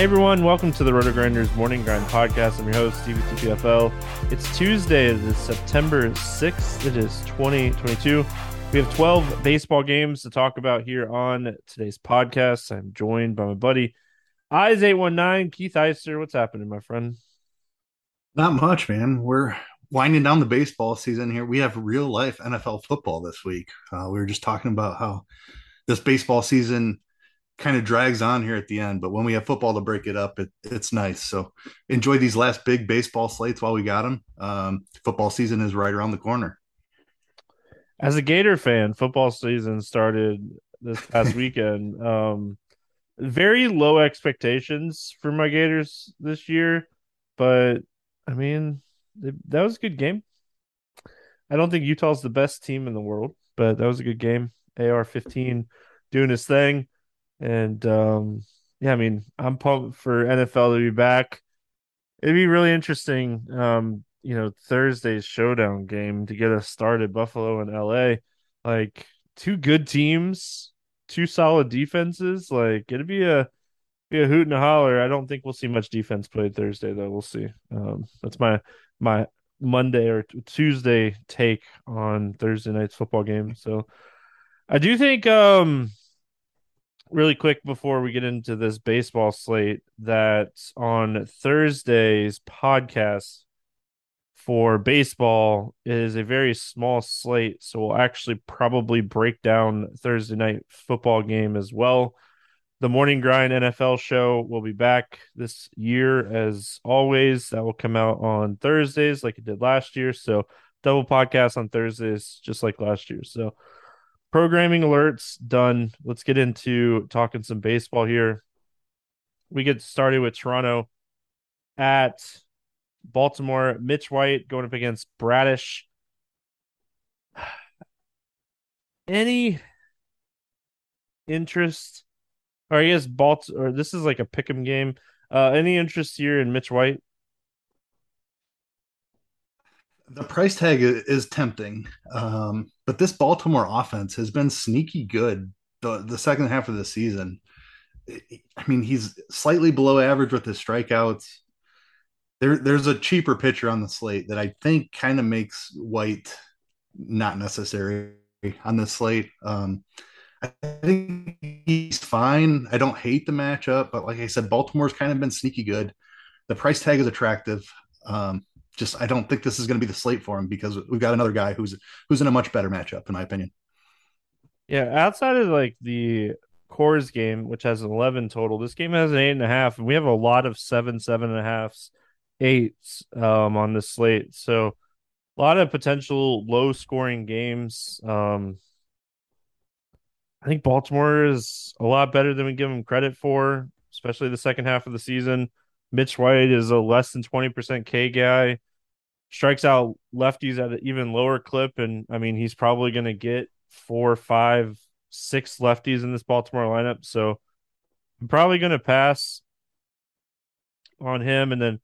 Hey everyone, welcome to the Roto Grinders Morning Grind Podcast. I'm your host, Stevie TPFL. It's Tuesday, it is September 6th, it is 2022. We have 12 baseball games to talk about here on today's podcast. I'm joined by my buddy, Eyes819, Keith Eister. What's happening, my friend? Not much, man. We're winding down the baseball season here. We have real life NFL football this week. Uh, we were just talking about how this baseball season kind of drags on here at the end, but when we have football to break it up, it, it's nice. So enjoy these last big baseball slates while we got them. Um, football season is right around the corner. As a Gator fan, football season started this past weekend. Um, very low expectations for my Gators this year, but I mean, it, that was a good game. I don't think Utah's the best team in the world, but that was a good game. AR 15 doing his thing. And um, yeah, I mean, I'm pumped for NFL to be back. It'd be really interesting, um, you know, Thursday's showdown game to get us started. Buffalo and LA, like two good teams, two solid defenses. Like it'd be a be a hoot and a holler. I don't think we'll see much defense played Thursday though. We'll see. Um, that's my my Monday or Tuesday take on Thursday night's football game. So I do think um really quick before we get into this baseball slate that on Thursday's podcast for baseball is a very small slate. So we'll actually probably break down Thursday night football game as well. The Morning Grind NFL show will be back this year as always. That will come out on Thursdays like it did last year. So double podcast on Thursdays, just like last year. So programming alerts done. Let's get into talking some baseball here. We get started with Toronto at Baltimore. Mitch White going up against Bradish. Any interest? Or I guess or this is like a pick'em game. Uh, any interest here in Mitch White? The price tag is tempting, um, but this Baltimore offense has been sneaky good the the second half of the season. I mean, he's slightly below average with his strikeouts. There, there's a cheaper pitcher on the slate that I think kind of makes White not necessary on this slate. Um, I think he's fine. I don't hate the matchup, but like I said, Baltimore's kind of been sneaky good. The price tag is attractive. Um, just I don't think this is going to be the slate for him because we've got another guy who's who's in a much better matchup, in my opinion. Yeah, outside of like the Coors game, which has an 11 total. This game has an eight and a half, and we have a lot of seven, seven and a halfs, eights um, on this slate. So a lot of potential low scoring games. Um, I think Baltimore is a lot better than we give them credit for, especially the second half of the season. Mitch White is a less than 20% K guy, strikes out lefties at an even lower clip. And I mean, he's probably going to get four, five, six lefties in this Baltimore lineup. So I'm probably going to pass on him. And then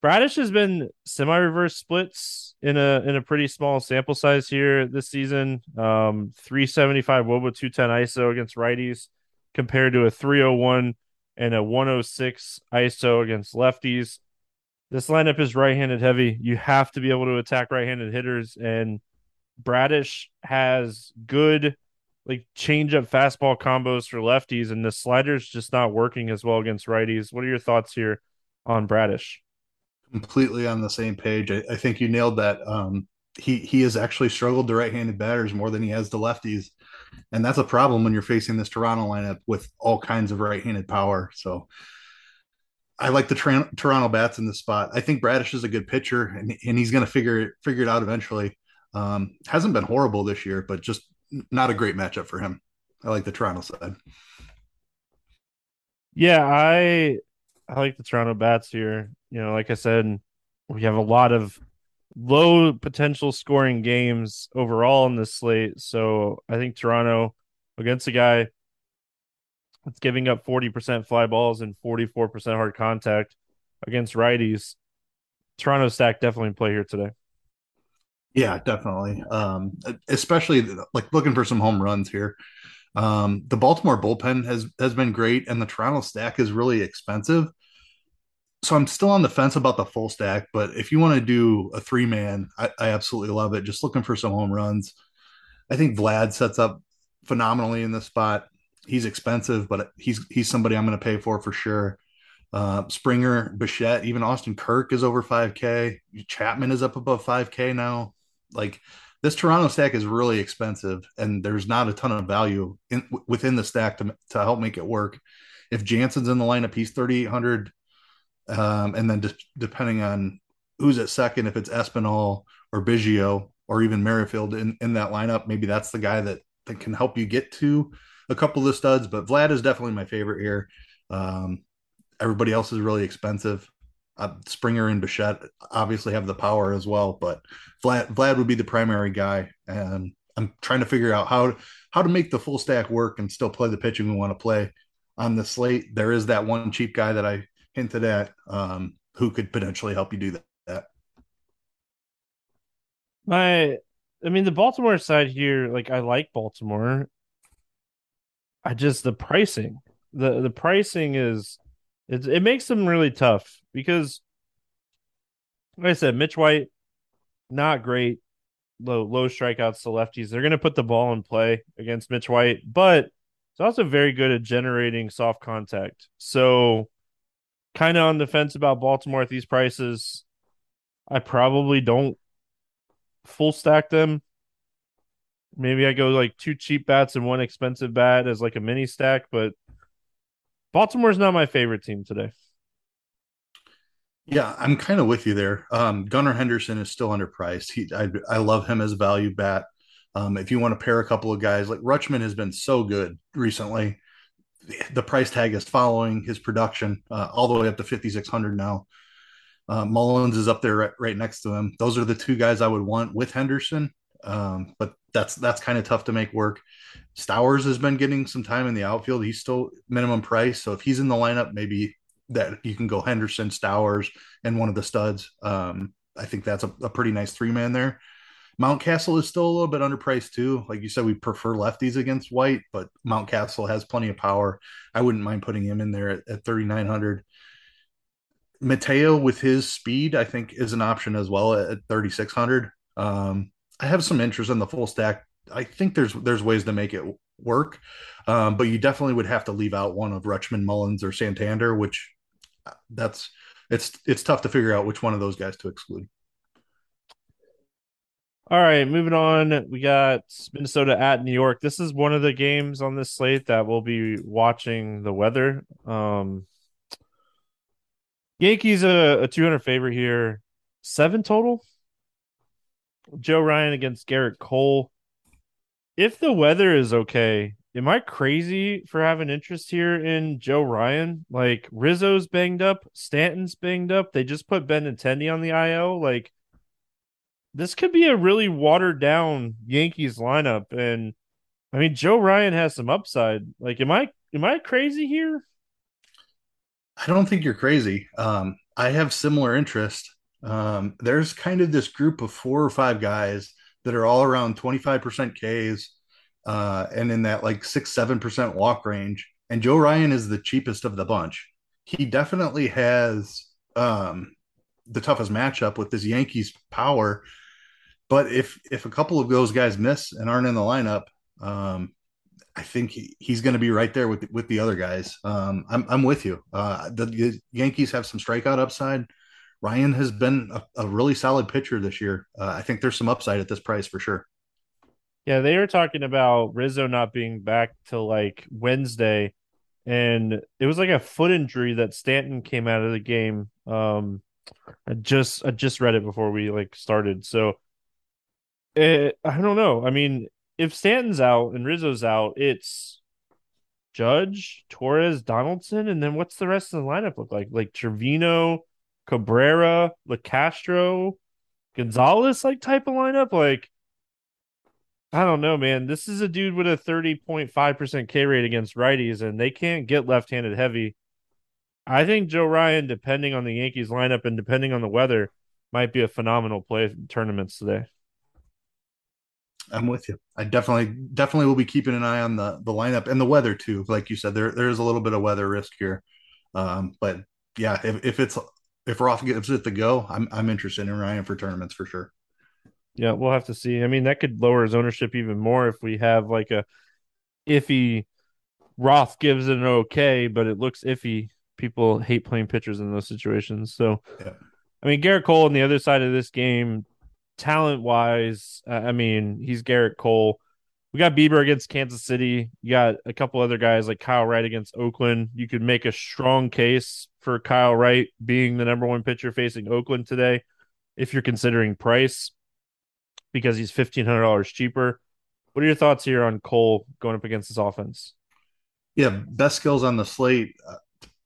Bradish has been semi-reverse splits in a in a pretty small sample size here this season. Um, 375 wOBA 210 ISO against righties compared to a 301 and a 106 ISO against lefties. This lineup is right-handed heavy. You have to be able to attack right-handed hitters, and Bradish has good like change up fastball combos for lefties, and the slider's just not working as well against righties. What are your thoughts here on Bradish? completely on the same page. I, I think you nailed that. Um, he he has actually struggled to right-handed batters more than he has to lefties, and that's a problem when you're facing this Toronto lineup with all kinds of right-handed power. So. I like the tra- Toronto bats in this spot. I think Bradish is a good pitcher, and, and he's going to figure figure it out eventually. Um, hasn't been horrible this year, but just not a great matchup for him. I like the Toronto side. Yeah, I I like the Toronto bats here you know, like I said, we have a lot of low potential scoring games overall in this slate. So I think Toronto against a guy that's giving up 40% fly balls and 44% hard contact against righties, Toronto stack definitely play here today. Yeah, definitely. Um, especially like looking for some home runs here. Um, the Baltimore bullpen has has been great, and the Toronto stack is really expensive so I'm still on the fence about the full stack, but if you want to do a three man, I, I, absolutely love it. Just looking for some home runs. I think Vlad sets up phenomenally in this spot. He's expensive, but he's he's somebody I'm going to pay for for sure. Uh, Springer, Bichette, even Austin Kirk is over 5K. Chapman is up above 5K now. Like this Toronto stack is really expensive, and there's not a ton of value in, within the stack to to help make it work. If Jansen's in the lineup, he's 3,800 um, and then just depending on who's at second, if it's Espinal or Biggio or even Merrifield in, in that lineup, maybe that's the guy that, that can help you get to a couple of the studs. But Vlad is definitely my favorite here. Um, everybody else is really expensive. Uh, Springer and Bichette obviously have the power as well, but Vlad Vlad would be the primary guy, and I'm trying to figure out how how to make the full stack work and still play the pitching we want to play on the slate. There is that one cheap guy that I hinted at um, who could potentially help you do that. My, I mean, the Baltimore side here, like I like Baltimore. I just the pricing, the the pricing is, it it makes them really tough because, like I said, Mitch White, not great, low low strikeouts to lefties. They're going to put the ball in play against Mitch White, but it's also very good at generating soft contact. So kind of on the fence about Baltimore at these prices. I probably don't full stack them. Maybe I go like two cheap bats and one expensive bat as like a mini stack, but Baltimore's not my favorite team today. Yeah, I'm kind of with you there. Um, Gunnar Henderson is still underpriced. He, I, I love him as a value bat. Um, if you want to pair a couple of guys, like Rutschman has been so good recently the price tag is following his production uh, all the way up to 5600 now. Uh, mullins is up there right, right, next to him. Those are the two guys i would want with henderson. Um, but that's that's kind of tough to make work. Stowers has been getting some time in the outfield. He's still minimum price. So if he's in the lineup maybe that you can go henderson stowers and one of the studs. Um, i think that's a, a pretty nice three man there Mountcastle is still a little bit underpriced too. Like you said, we prefer lefties against White, but Mountcastle has plenty of power. I wouldn't mind putting him in there at, at 3,900. Mateo with his speed, I think, is an option as well at, at 3,600. Um, I have some interest in the full stack. I think there's there's ways to make it work, um, but you definitely would have to leave out one of Rutschman, Mullins, or Santander, which uh, that's it's it's tough to figure out which one of those guys to exclude. All right, moving on. We got Minnesota at New York. This is one of the games on this slate that we'll be watching the weather. Um, Yankees a, a 200 favorite here, seven total. Joe Ryan against Gerrit Cole. If the weather is okay, am I crazy for having interest here in Joe Ryan? Like Rizzo's banged up, Stanton's banged up. They just put Benintendi on the IL. Like this could be a really watered down Yankees lineup. And I mean, Joe Ryan has some upside. Like, am I am I crazy here? I don't think you're crazy. Um, I have similar interest. Um, there's kind of this group of four or five guys that are all around 25% Ks uh, and in that like six, 7% walk range. And Joe Ryan is the cheapest of the bunch. He definitely has um, the toughest matchup with this Yankees power. But if if a couple of those guys miss and aren't in the lineup, um, I think he, he's going to be right there with with the other guys. Um, I'm I'm with you. Uh, the, the, Yankees have some strikeout upside. Ryan has been a, a really solid pitcher this year. Uh, I think there's some upside at this price for sure. Yeah, they were talking about Rizzo not being back till like Wednesday, and it was like a foot injury that Stanton came out of the game. Um, I just I just read it before we like started, so it, I don't know. I mean, if Stanton's out and Rizzo's out, it's Judge, Torres, Donaldson, and then what's the rest of the lineup look like? Like Trevino, Cabrera, LeCastro, Gonzalez, like type of lineup. Like, I don't know, man. This is a dude with a 30.5% K rate against righties, and they can't get left handed heavy. I think Joe Ryan, depending on the Yankees lineup and depending on the weather, might be a phenomenal play in tournaments today. I'm with you. I definitely definitely will be keeping an eye on the the lineup and the weather too. Like you said, there there is a little bit of weather risk here, um, but yeah, if, if it's if Roth gives it the go, I'm I'm interested in Ryan for tournaments for sure. Yeah, we'll have to see. I mean, that could lower his ownership even more if we have like a iffy Roth gives it an okay, but it looks iffy. People hate playing pitchers in those situations. So, yeah. I mean, Gerrit Cole on the other side of this game talent wise, uh, I mean, he's Gerrit Cole. We got Bieber against Kansas City. You got a couple other guys like Kyle Wright against Oakland. You could make a strong case for Kyle Wright being the number one pitcher facing Oakland today, if you're considering price, because he's fifteen hundred dollars cheaper. What are your thoughts here on Cole going up against this offense? Yeah, best skills on the slate.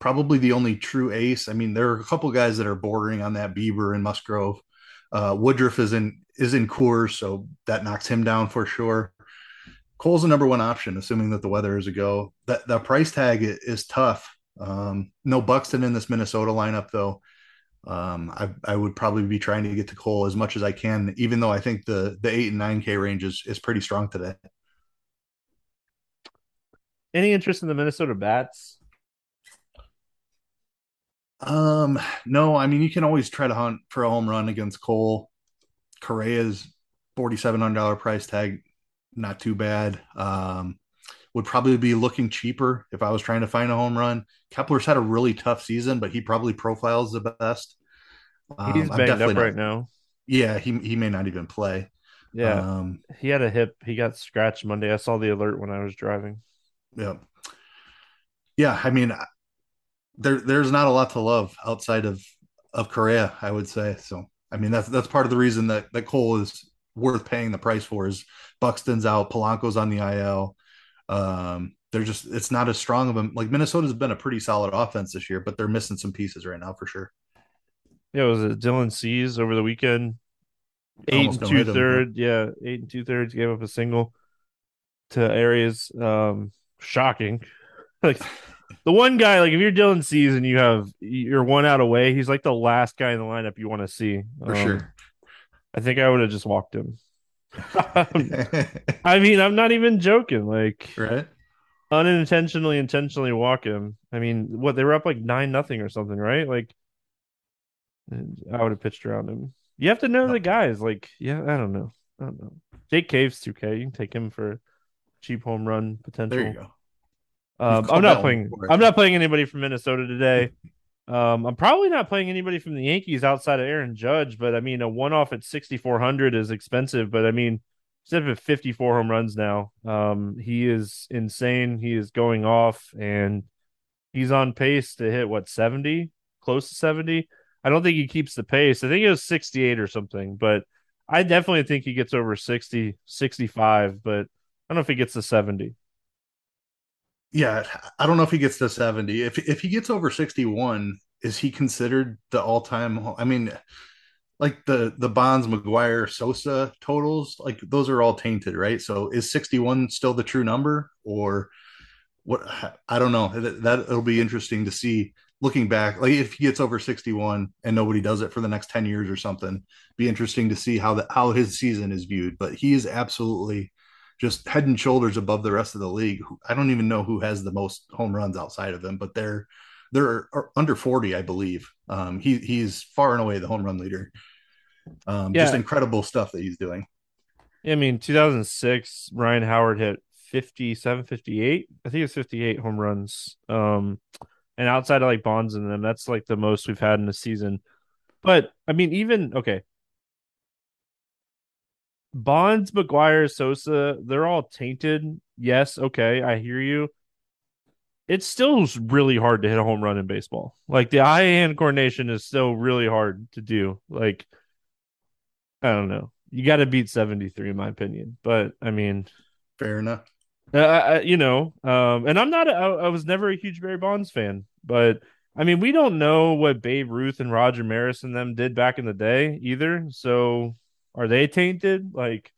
Probably the only true ace. I mean, there are a couple guys that are bordering on that Bieber and Musgrove. Uh, Woodruff is in is in Coors, so that knocks him down for sure. Cole's the number one option, assuming that the weather is a go. That the price tag is tough. Um, no Buxton in this Minnesota lineup though. Um, I, I would probably be trying to get to Cole as much as I can, even though I think the the eight and nine K range is is pretty strong today. Any interest in the Minnesota bats? Um, no, I mean you can always try to hunt for a home run against Cole. Correa's forty seven hundred dollar price tag, not too bad. Um, would probably be looking cheaper if I was trying to find a home run. Kepler's had a really tough season, but he probably profiles the best. Um, He's banged up not, right now. Yeah, he he may not even play. Yeah, um, he had a hip. He got scratched Monday. I saw the alert when I was driving. Yeah, yeah. I mean, there there's not a lot to love outside of of Correa, I would say. So I mean that's that's part of the reason that that Cole is worth paying the price for is Buxton's out, Polanco's on the IL. Um, they're just it's not as strong of them. Like Minnesota's been a pretty solid offense this year, but they're missing some pieces right now for sure. Yeah, was it Dylan Cease over the weekend? Eight Almost and two thirds, yeah. eight and two thirds gave up a single to Arraez. Um, shocking. like the one guy, like if you're Dylan Cease and you have you're one out away, he's like the last guy in the lineup you want to see. For um, sure. I think I would have just walked him. I mean, I'm not even joking. Like, right? Unintentionally, intentionally walk him. I mean, what they were up like nine nothing or something, right? Like, I would have pitched around him. You have to know the guys. Like, yeah, I don't know. I don't know. Jake Cave's 2K. You can take him for cheap home run potential. There you go. Um, I'm not playing. I'm not playing anybody from Minnesota today. Um, I'm probably not playing anybody from the Yankees outside of Aaron Judge, but I mean, a one off at 6,400 is expensive. But I mean, instead of 54 home runs now, um, he is insane. He is going off and he's on pace to hit what 70, close to 70. I don't think he keeps the pace. I think it was 68 or something, but I definitely think he gets over 60, 65, but I don't know if he gets to 70. Yeah, I don't know if he gets to 70. If if he gets over 61, is he considered the all-time I mean like the the Bonds McGwire, Sosa totals, like those are all tainted, right? So is 61 still the true number or what I don't know. That, that it'll be interesting to see looking back. Like if he gets over 61 and nobody does it for the next 10 years or something, be interesting to see how that how his season is viewed. But he is absolutely just head and shoulders above the rest of the league. I don't even know who has the most home runs outside of him, but they're they're under 40, I believe. Um, he he's far and away the home run leader. Um, yeah. Just incredible stuff that he's doing. Yeah, I mean, 2006, Ryan Howard hit 57, 58. I think it's 58 home runs. Um, and outside of like Bonds and them, that's like the most we've had in a season. But I mean, even okay, Bonds, McGwire, Sosa, they're all tainted. Yes, okay, I hear you. It's still really hard to hit a home run in baseball. Like the eye hand coordination is still really hard to do. Like, I don't know. You got to beat 73, in my opinion. But I mean, fair enough. Uh, I, you know, um, and I'm not. A, I was never a huge Barry Bonds fan, but I mean, we don't know what Babe Ruth and Roger Maris and them did back in the day either. So are they tainted? Like,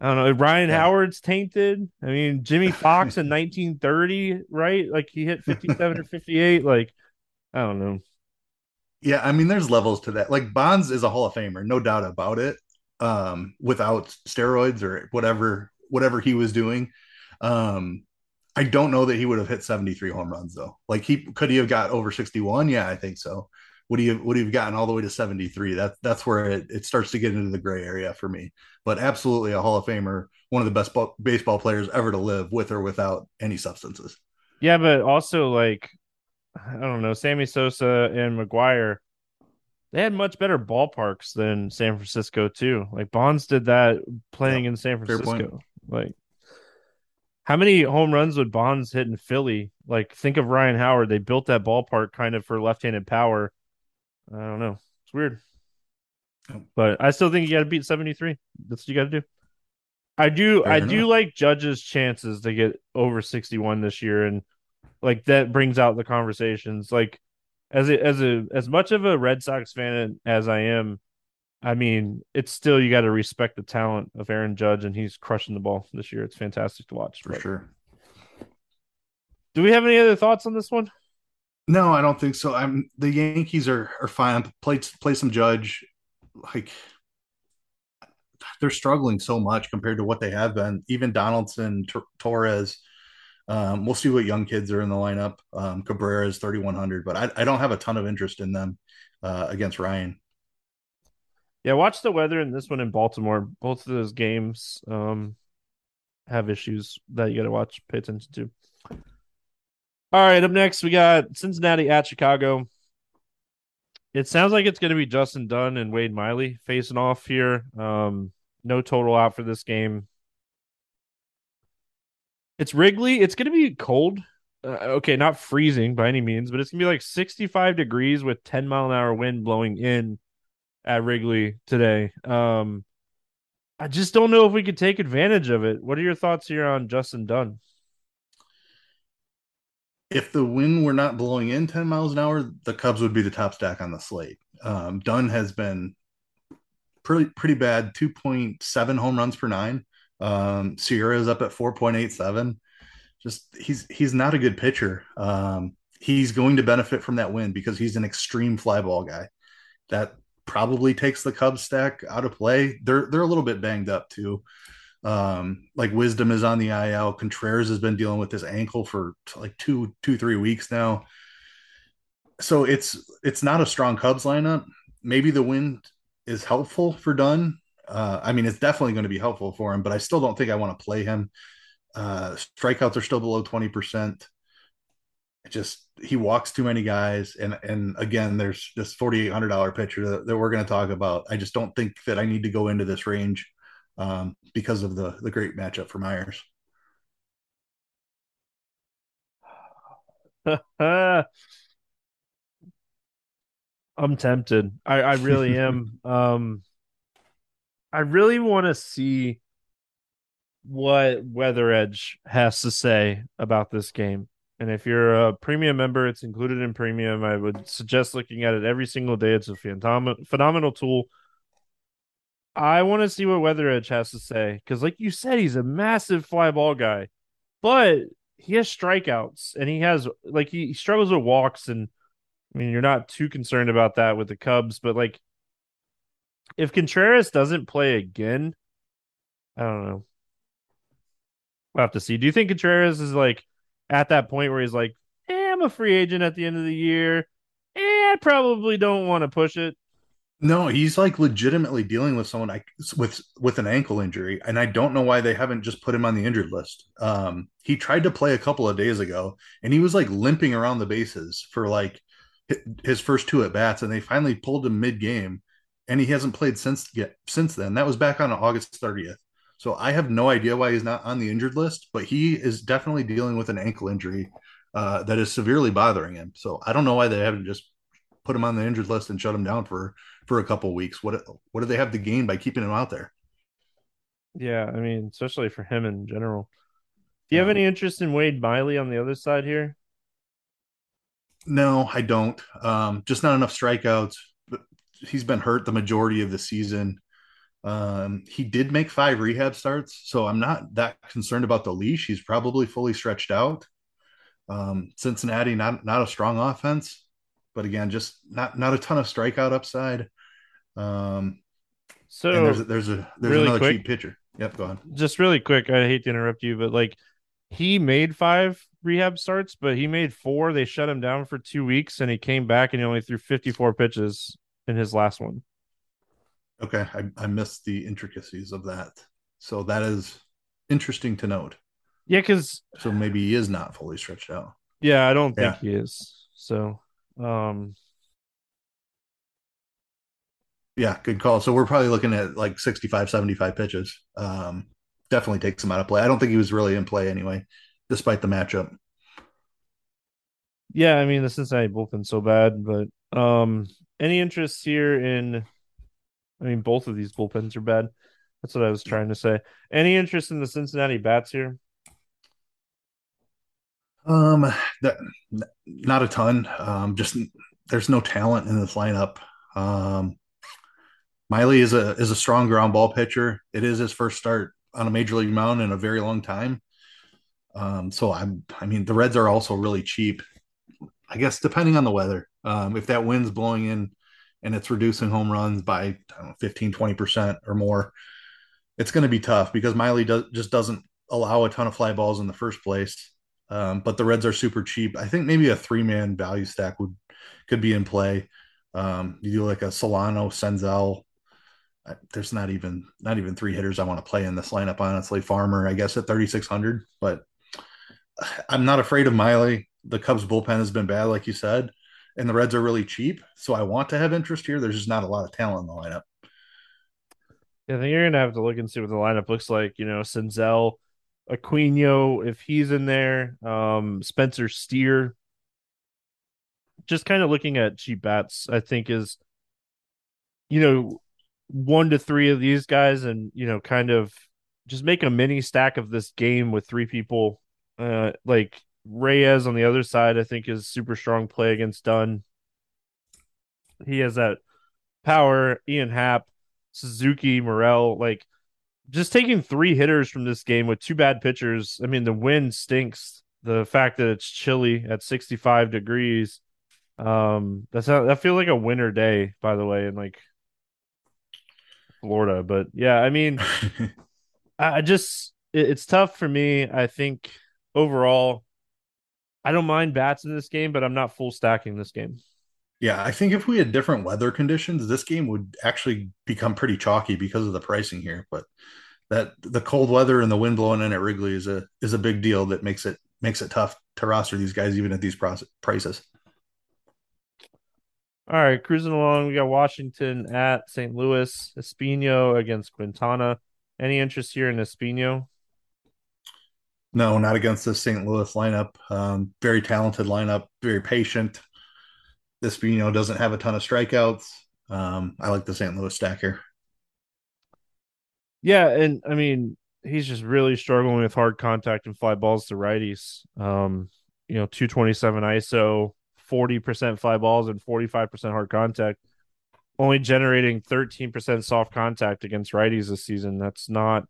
I don't know. Ryan yeah. Howard's tainted. I mean, Jimmie Foxx in 1930, right? Like he hit 57 or 58. Like, I don't know. Yeah, I mean, there's levels to that. Like Bonds is a Hall of Famer, no doubt about it. Um, without steroids or whatever, whatever he was doing. Um, I don't know that he would have hit 73 home runs though. Like he could he have got over 61? Yeah, I think so would he have, would he have gotten all the way to 73? That that's where it, it starts to get into the gray area for me. But absolutely a Hall of Famer, one of the best baseball players ever to live with or without any substances. Yeah, but also like I don't know, Sammy Sosa and McGwire, they had much better ballparks than San Francisco too. Like Bonds did that playing in San Francisco. Like how many home runs would Bonds hit in Philly? Like think of Ryan Howard. They built that ballpark kind of for left-handed power I don't know. It's weird. Oh. But I still think you got to beat 73. That's what you got to do. I do Fair I enough. do like Judge's chances to get over 61 this year and like that brings out the conversations. Like as a, as a as much of a Red Sox fan as I am, I mean, it's still you got to respect the talent of Aaron Judge and he's crushing the ball this year. It's fantastic to watch. For but... sure. Do we have any other thoughts on this one? No, I don't think so. I'm the Yankees are are fine. Play play some Judge, like they're struggling so much compared to what they have been. Even Donaldson, T- Torres. Um, we'll see what young kids are in the lineup. Um, Cabrera is 3100, but I, I don't have a ton of interest in them uh, against Ryan. Yeah, watch the weather in this one in Baltimore. Both of those games um, have issues that you got to watch, pay attention to. All right, up next we got Cincinnati at Chicago. It sounds like it's going to be Justin Dunn and Wade Miley facing off here. Um, no total out for this game. It's Wrigley. It's going to be cold. Uh, okay, not freezing by any means, but it's going to be like 65 degrees with 10 mile an hour wind blowing in at Wrigley today. Um, I just don't know if we could take advantage of it. What are your thoughts here on Justin Dunn? If the wind were not blowing in 10 miles an hour, the Cubs would be the top stack on the slate. Um, Dunn has been pretty pretty bad, 2.7 home runs per nine. Um, SIERA is up at 4.87. Just he's he's not a good pitcher. Um, he's going to benefit from that win because he's an extreme fly ball guy. That probably takes the Cubs stack out of play. They're they're a little bit banged up too. Um, like Wisdom is on the IL. Contreras has been dealing with his ankle for like two, two, three weeks now. So it's it's not a strong Cubs lineup. Maybe the wind is helpful for Dunn. Uh, I mean, it's definitely going to be helpful for him, but I still don't think I want to play him. Uh, strikeouts are still below 20%. just he walks too many guys, and and again, there's this forty eight hundred dollar pitcher that, that we're going to talk about. I just don't think that I need to go into this range um, because of the the great matchup for Myers. I'm tempted. I, I really am. um, I really want to see what Weather Edge has to say about this game. And if you're a premium member, it's included in premium. I would suggest looking at it every single day. It's a phantom- phenomenal tool. I want to see what Weather Edge has to say because, like you said, he's a massive fly ball guy, but he has strikeouts and he has like he, he struggles with walks. And I mean, you're not too concerned about that with the Cubs, but like if Contreras doesn't play again, I don't know. We'll have to see. Do you think Contreras is like at that point where he's like, eh, I'm a free agent at the end of the year. Eh, I probably don't want to push it. No, he's like legitimately dealing with someone like with with an ankle injury, and I don't know why they haven't just put him on the injured list. Um, he tried to play a couple of days ago, and he was like limping around the bases for like his first two at bats, and they finally pulled him mid game, and he hasn't played since get since then. That was back on August 30th. So I have no idea why he's not on the injured list, but he is definitely dealing with an ankle injury uh, that is severely bothering him. So I don't know why they haven't just put him on the injured list and shut him down for for a couple weeks. What what do they have to gain by keeping him out there? Yeah, I mean, especially for him in general. Do you have any interest in Wade Miley on the other side here? No, I don't. Um, just not enough strikeouts. He's been hurt the majority of the season. Um, he did make five rehab starts, so I'm not that concerned about the leash. He's probably fully stretched out. Um, Cincinnati, not not a strong offense, but again, just not not a ton of strikeout upside. Um, so there's a, there's a there's really another quick, cheap pitcher. Yep, go on. Just really quick, I hate to interrupt you, but like he made five rehab starts, but he made four. They shut him down for two weeks, and he came back and he only threw 54 pitches in his last one. Okay, I, I missed the intricacies of that. So that is interesting to note. Yeah, because so maybe he is not fully stretched out. Yeah, I don't think yeah. he is. So, um, yeah, good call. So we're probably looking at like 65, 75 pitches. Um, definitely takes him out of play. I don't think he was really in play anyway, despite the matchup. Yeah, I mean the Cincinnati bullpen so bad, but um, any interest here in I mean, both of these bullpens are bad. That's what I was trying to say. Any interest in the Cincinnati bats here? Um, that not a ton. Um, just there's no talent in this lineup. Um, Miley is a is a strong ground ball pitcher. It is his first start on a major league mound in a very long time. Um, so I'm I mean the Reds are also really cheap. I guess depending on the weather. Um, if that wind's blowing in and it's reducing home runs by know, 15, 20% or more, it's going to be tough because Miley does, just doesn't allow a ton of fly balls in the first place. Um, but the Reds are super cheap. I think maybe a three man value stack would could be in play. Um, you do like a Solano, Senzel. There's not even not even three hitters I want to play in this lineup. Honestly, Farmer, I guess at 3600, but I'm not afraid of Miley. The Cubs bullpen has been bad, like you said and the Reds are really cheap. So I want to have interest here. There's just not a lot of talent in the lineup. Yeah, I think you're gonna have to look and see what the lineup looks like. You know, Senzel, Aquino, if he's in there, um, Spencer Steer. Just kind of looking at cheap bats, I think is, you know, one to three of these guys, and you know, kind of just make a mini stack of this game with three people. Uh, like Reyes on the other side, I think, is super strong play against Dunn. He has that power. Ian Happ, Suzuki, Morel, like just taking three hitters from this game with two bad pitchers. I mean, the wind stinks. The fact that it's chilly at 65 degrees. Um, that's not, that feels like a winter day, by the way, in like Florida. But yeah, I mean, I just it, it's tough for me. I think overall, I don't mind bats in this game, but I'm not full stacking this game. Yeah, I think if we had different weather conditions, this game would actually become pretty chalky because of the pricing here. But that the cold weather and the wind blowing in at Wrigley is a is a big deal that makes it makes it tough to roster these guys even at these prices. All right, cruising along. We got Washington at St. Louis, Espino against Quintana. Any interest here in Espino? No, not against the St. Louis lineup. Um, very talented lineup, very patient. Espino doesn't have a ton of strikeouts. Um, I like the St. Louis stack here. Yeah, and I mean, he's just really struggling with hard contact and fly balls to righties. Um, you know, 227 ISO, 40% fly balls and 45% hard contact. Only generating 13% soft contact against righties this season. That's not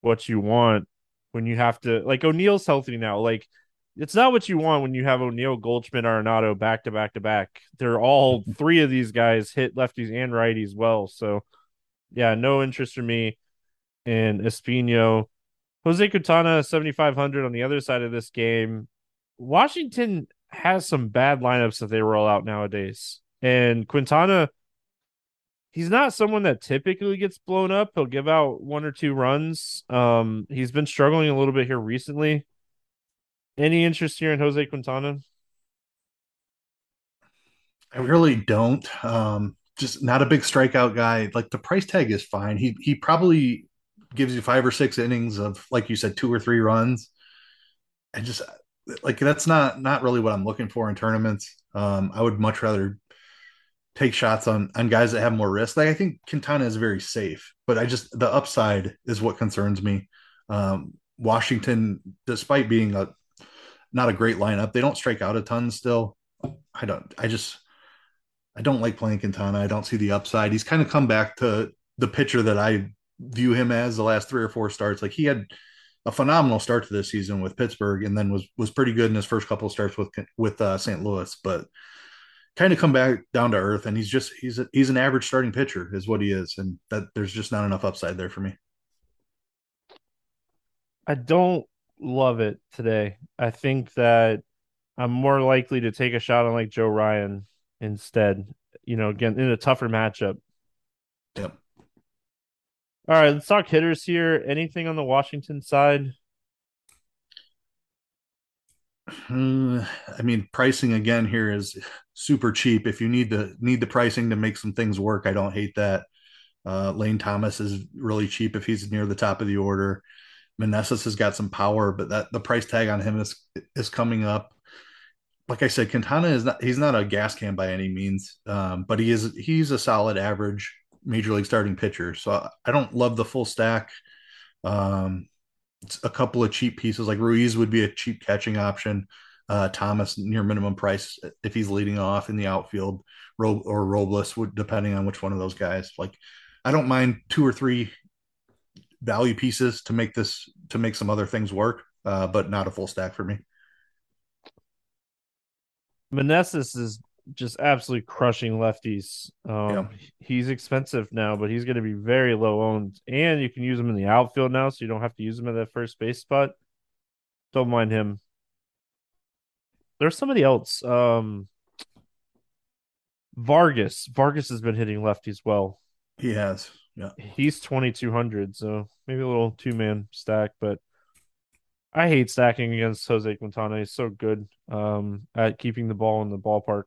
what you want when you have to like O'Neill's healthy now. Like it's not what you want when you have O'Neill, Goldschmidt, Arenado back to back to back. They're all three of these guys hit lefties and righties well. So yeah, no interest for me and Espino. Jose Quintana, 7,500 on the other side of this game. Washington has some bad lineups that they roll out nowadays. And Quintana, he's not someone that typically gets blown up. He'll give out one or two runs. Um, he's been struggling a little bit here recently. Any interest here in Jose Quintana? I really don't. Um, just not a big strikeout guy. Like the price tag is fine. He he probably gives you five or six innings of like you said two or three runs I just like that's not not really what i'm looking for in tournaments. Um i would much rather take shots on on guys that have more risk. Like i think quintana is very safe but i just the upside is what concerns me. Um washington despite being a not a great lineup they don't strike out a ton still. I don't i just i don't like playing quintana. I don't see the upside. He's kind of come back to the pitcher that i view him as the last three or four starts. Like he had a phenomenal start to this season with Pittsburgh, and then was was pretty good in his first couple of starts with with uh, St. Louis, but kind of come back down to earth. And he's just he's a, he's an average starting pitcher, is what he is, and that there's just not enough upside there for me. I don't love it today. I think that I'm more likely to take a shot on like Joe Ryan instead. You know, again in a tougher matchup. Yep. All right, let's talk hitters here. Anything on the Washington side? Hmm, I mean, pricing again here is super cheap. If you need the need the pricing to make some things work, I don't hate that. Uh, Lane Thomas is really cheap if he's near the top of the order. Meneses has got some power, but that the price tag on him is is coming up. Like I said, Quintana is not he's not a gas can by any means, um, but he is he's a solid average major league starting pitcher. So I don't love the full stack. Um, it's a couple of cheap pieces like Ruiz would be a cheap catching option. Uh, Thomas near minimum price if he's leading off in the outfield, Ro- or Robles would depending on which one of those guys. Like I don't mind two or three value pieces to make this to make some other things work, uh, but not a full stack for me. Meneses is just absolutely crushing lefties. Um, yeah. He's expensive now, but he's going to be very low owned, and you can use him in the outfield now, so you don't have to use him at that first base spot. Don't mind him. There's somebody else. Um, Vargas. Vargas has been hitting lefties well. He has. Yeah. He's 2200, so maybe a little two man stack, but I hate stacking against Jose Quintana. He's so good um, at keeping the ball in the ballpark.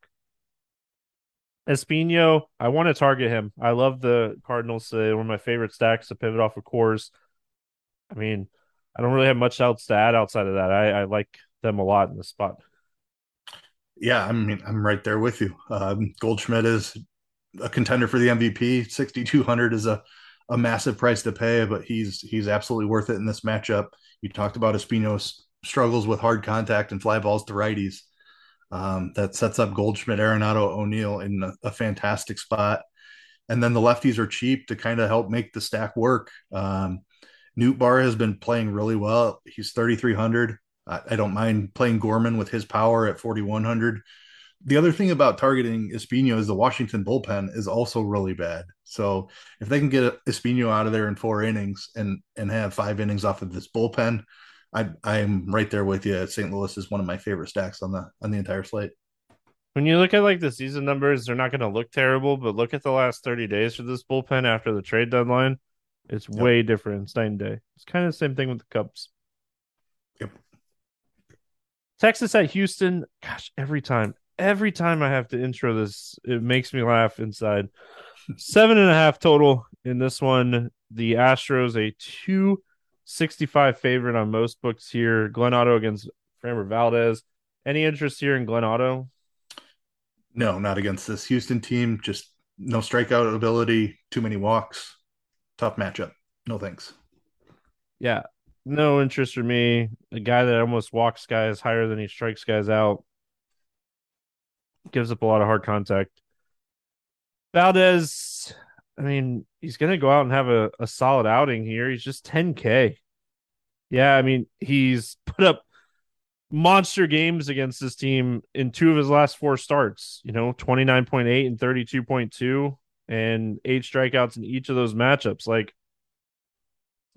Espino, I want to target him. I love the Cardinals. Uh, one of my favorite stacks to pivot off of Coors. I mean, I don't really have much else to add outside of that. I, I like them a lot in the spot. Yeah, I mean, I'm right there with you. Um, Goldschmidt is a contender for the MVP. 6,200 is a, a massive price to pay, but he's he's absolutely worth it in this matchup. You talked about Espino's struggles with hard contact and fly balls to righties. Um, that sets up Goldschmidt, Arenado, O'Neill in a, a, fantastic spot. And then the lefties are cheap to kind of help make the stack work. Um, Nootbaar has been playing really well. He's 3,300. I, I, don't mind playing Gorman with his power at 4,100. The other thing about targeting Espino is the Washington bullpen is also really bad. So if they can get Espino out of there in four innings and and have five innings off of this bullpen, I I'm right there with you. St. Louis is one of my favorite stacks on the on the entire slate. When you look at like the season numbers, they're not going to look terrible, but look at the last 30 days for this bullpen after the trade deadline. It's yep. way different. It's night and day. It's kind of the same thing with the Cubs. Yep. Texas at Houston. Gosh, every time, every time I have to intro this, it makes me laugh inside. Seven and a half total in this one. The Astros a two sixty five favorite on most books here. Glenn Otto against Framber Valdez. Any interest here in Glenn Otto? No, not against this Houston team. Just no strikeout ability, too many walks. Tough matchup. No thanks. Yeah, no interest for me. A guy that almost walks guys higher than he strikes guys out. Gives up a lot of hard contact. Valdez, I mean, he's going to go out and have a, a solid outing here. He's just 10K. Yeah, I mean, he's put up monster games against this team in two of his last four starts, you know, 29.8 and 32.2 and eight strikeouts in each of those matchups. Like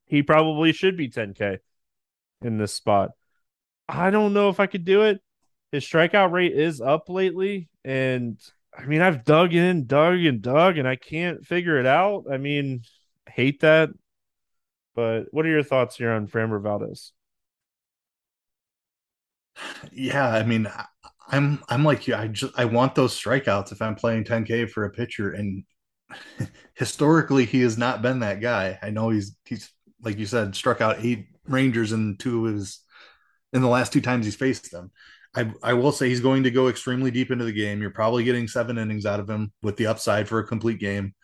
he probably should be 10k in this spot. I don't know if I could do it. His strikeout rate is up lately and I mean, I've dug in, dug and dug and I can't figure it out. I mean, hate that. But what are your thoughts here on Framber Valdez? Yeah, I mean, I'm I'm like you. I just I want those strikeouts if I'm playing 10K for a pitcher, and historically he has not been that guy. I know he's he's like you said, struck out eight Rangers in two of his in the last two times he's faced them. I I will say he's going to go extremely deep into the game. You're probably getting seven innings out of him with the upside for a complete game.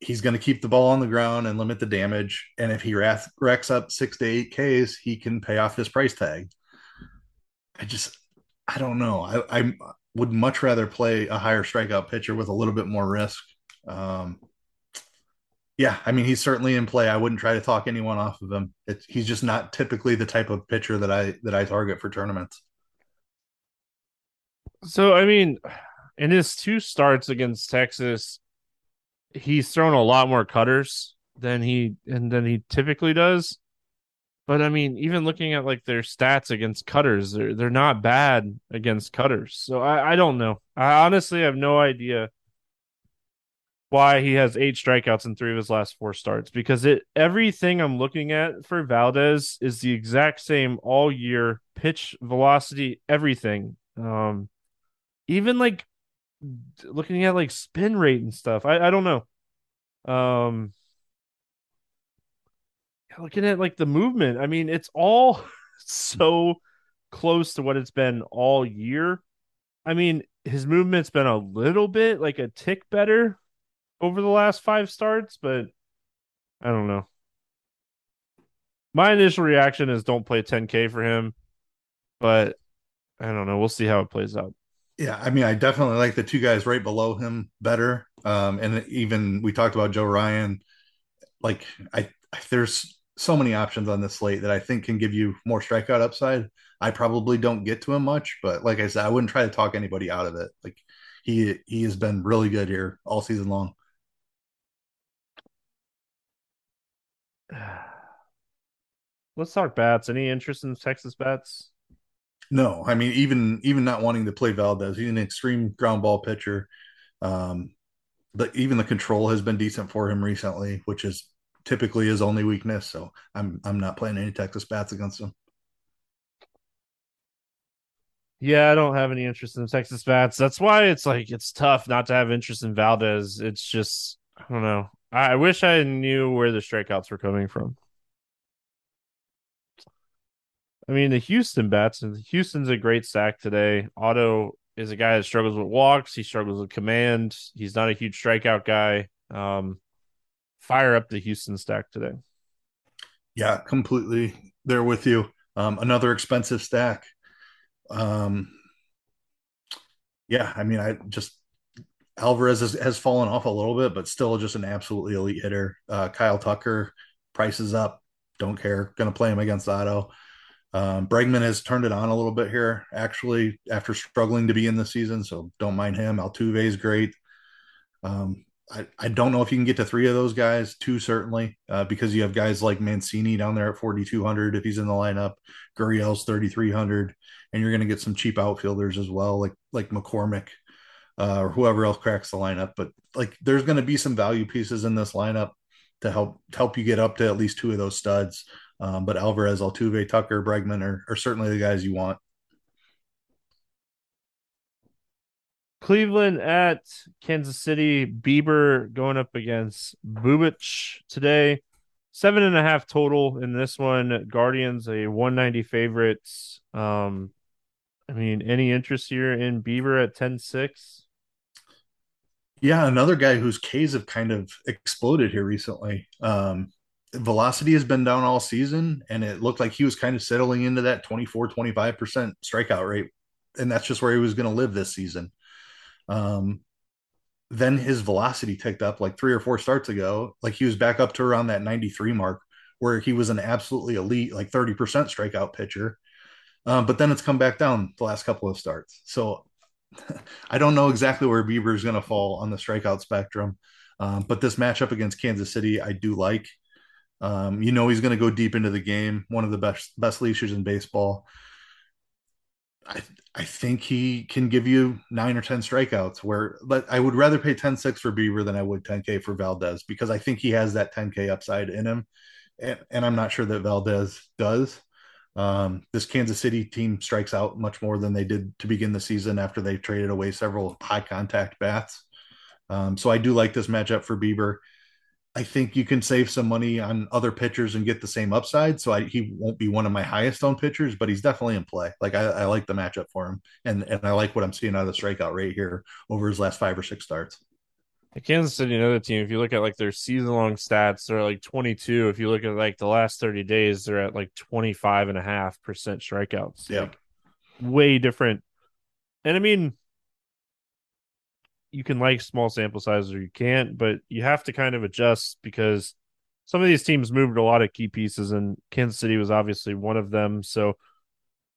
He's going to keep the ball on the ground and limit the damage. And if he racks up six to eight Ks, he can pay off his price tag. I just I don't know. I, I would much rather play a higher strikeout pitcher with a little bit more risk. Um, yeah, I mean he's certainly in play. I wouldn't try to talk anyone off of him. He's just not typically the type of pitcher that I that I target for tournaments. So I mean, in his two starts against Texas, he's thrown a lot more cutters than he and than he typically does. But I mean, even looking at like their stats against cutters, they're they're not bad against cutters. So I, I don't know. I honestly have no idea why he has eight strikeouts in three of his last four starts because it everything I'm looking at for Valdez is the exact same all year pitch velocity everything um even like looking at like spin rate and stuff I I don't know um looking at like the movement, I mean, it's all so close to what it's been all year. I mean, his movement's been a little bit like a tick better over the last five starts, but I don't know. My initial reaction is don't play 10K for him, but I don't know. We'll see how it plays out. Yeah, I mean, I definitely like the two guys right below him better. Um, and even we talked about Joe Ryan. Like, I there's so many options on this slate that I think can give you more strikeout upside. I probably don't get to him much, but like I said, I wouldn't try to talk anybody out of it. Like he he has been really good here all season long. Let's talk bats. Any interest in Texas bats? No, I mean even even not wanting to play Valdez, he's an extreme ground ball pitcher. Um, but even the control has been decent for him recently, which is typically his only weakness. So I'm I'm not playing any Texas bats against him. Yeah, I don't have any interest in Texas bats. That's why it's like it's tough not to have interest in Valdez. It's just I don't know. I, I wish I knew where the strikeouts were coming from. I mean, the Houston bats, and Houston's a great stack today. Otto is a guy that struggles with walks. He struggles with command. He's not a huge strikeout guy. Um, fire up the Houston stack today. Yeah, completely there with you. Um, another expensive stack. Um, yeah, I mean, I just Alvarez has, has, fallen off a little bit, but still just an absolutely elite hitter. Uh, Kyle Tucker prices up. Don't care. Going to play him against Otto. Um, Bregman has turned it on a little bit here, actually, after struggling to be in the season. So don't mind him. Altuve is great. Um, I, I don't know if you can get to three of those guys, two certainly, uh, because you have guys like Mancini down there at 4,200 if he's in the lineup, Gurriel's 3,300, and you're going to get some cheap outfielders as well, like like McCormick uh, or whoever else cracks the lineup. But like, there's going to be some value pieces in this lineup to help help you get up to at least two of those studs. Um, but Alvarez, Altuve, Tucker, Bregman are, are certainly the guys you want. Cleveland at Kansas City. Bieber going up against Bubic today. Seven and a half total in this one. Guardians a 190 favorites. Um, I mean, any interest here in Bieber at 10 6? Yeah, another guy whose Ks have kind of exploded here recently. Um, velocity has been down all season, and it looked like he was kind of settling into that 24, 25% strikeout rate. And that's just where he was going to live this season. Um, then his velocity ticked up like three or four starts ago. Like he was back up to around that 93 mark, where he was an absolutely elite, like 30% strikeout pitcher. Um, but then it's come back down the last couple of starts. So I don't know exactly where Bieber is going to fall on the strikeout spectrum. Um, but this matchup against Kansas City, I do like. Um, you know he's going to go deep into the game. One of the best best leashers in baseball. I I think he can give you nine or ten strikeouts. Where but I would rather pay 10-6 for Bieber than I would 10K for Valdez because I think he has that 10K upside in him. And, and I'm not sure that Valdez does. Um, this Kansas City team strikes out much more than they did to begin the season after they traded away several high contact bats. Um, so I do like this matchup for Bieber. I think you can save some money on other pitchers and get the same upside. So I, he won't be one of my highest owned pitchers, but he's definitely in play. Like I, I, like the matchup for him, and and I like what I'm seeing out of the strikeout rate here over his last five or six starts. The Kansas City, another team. If you look at like their season long stats, they're like 22. If you look at like the last 30 days, they're at like 25 and a half percent strikeouts. Yeah, like, way different. And I mean, you can like small sample sizes or you can't, but you have to kind of adjust because some of these teams moved a lot of key pieces, and Kansas City was obviously one of them. So,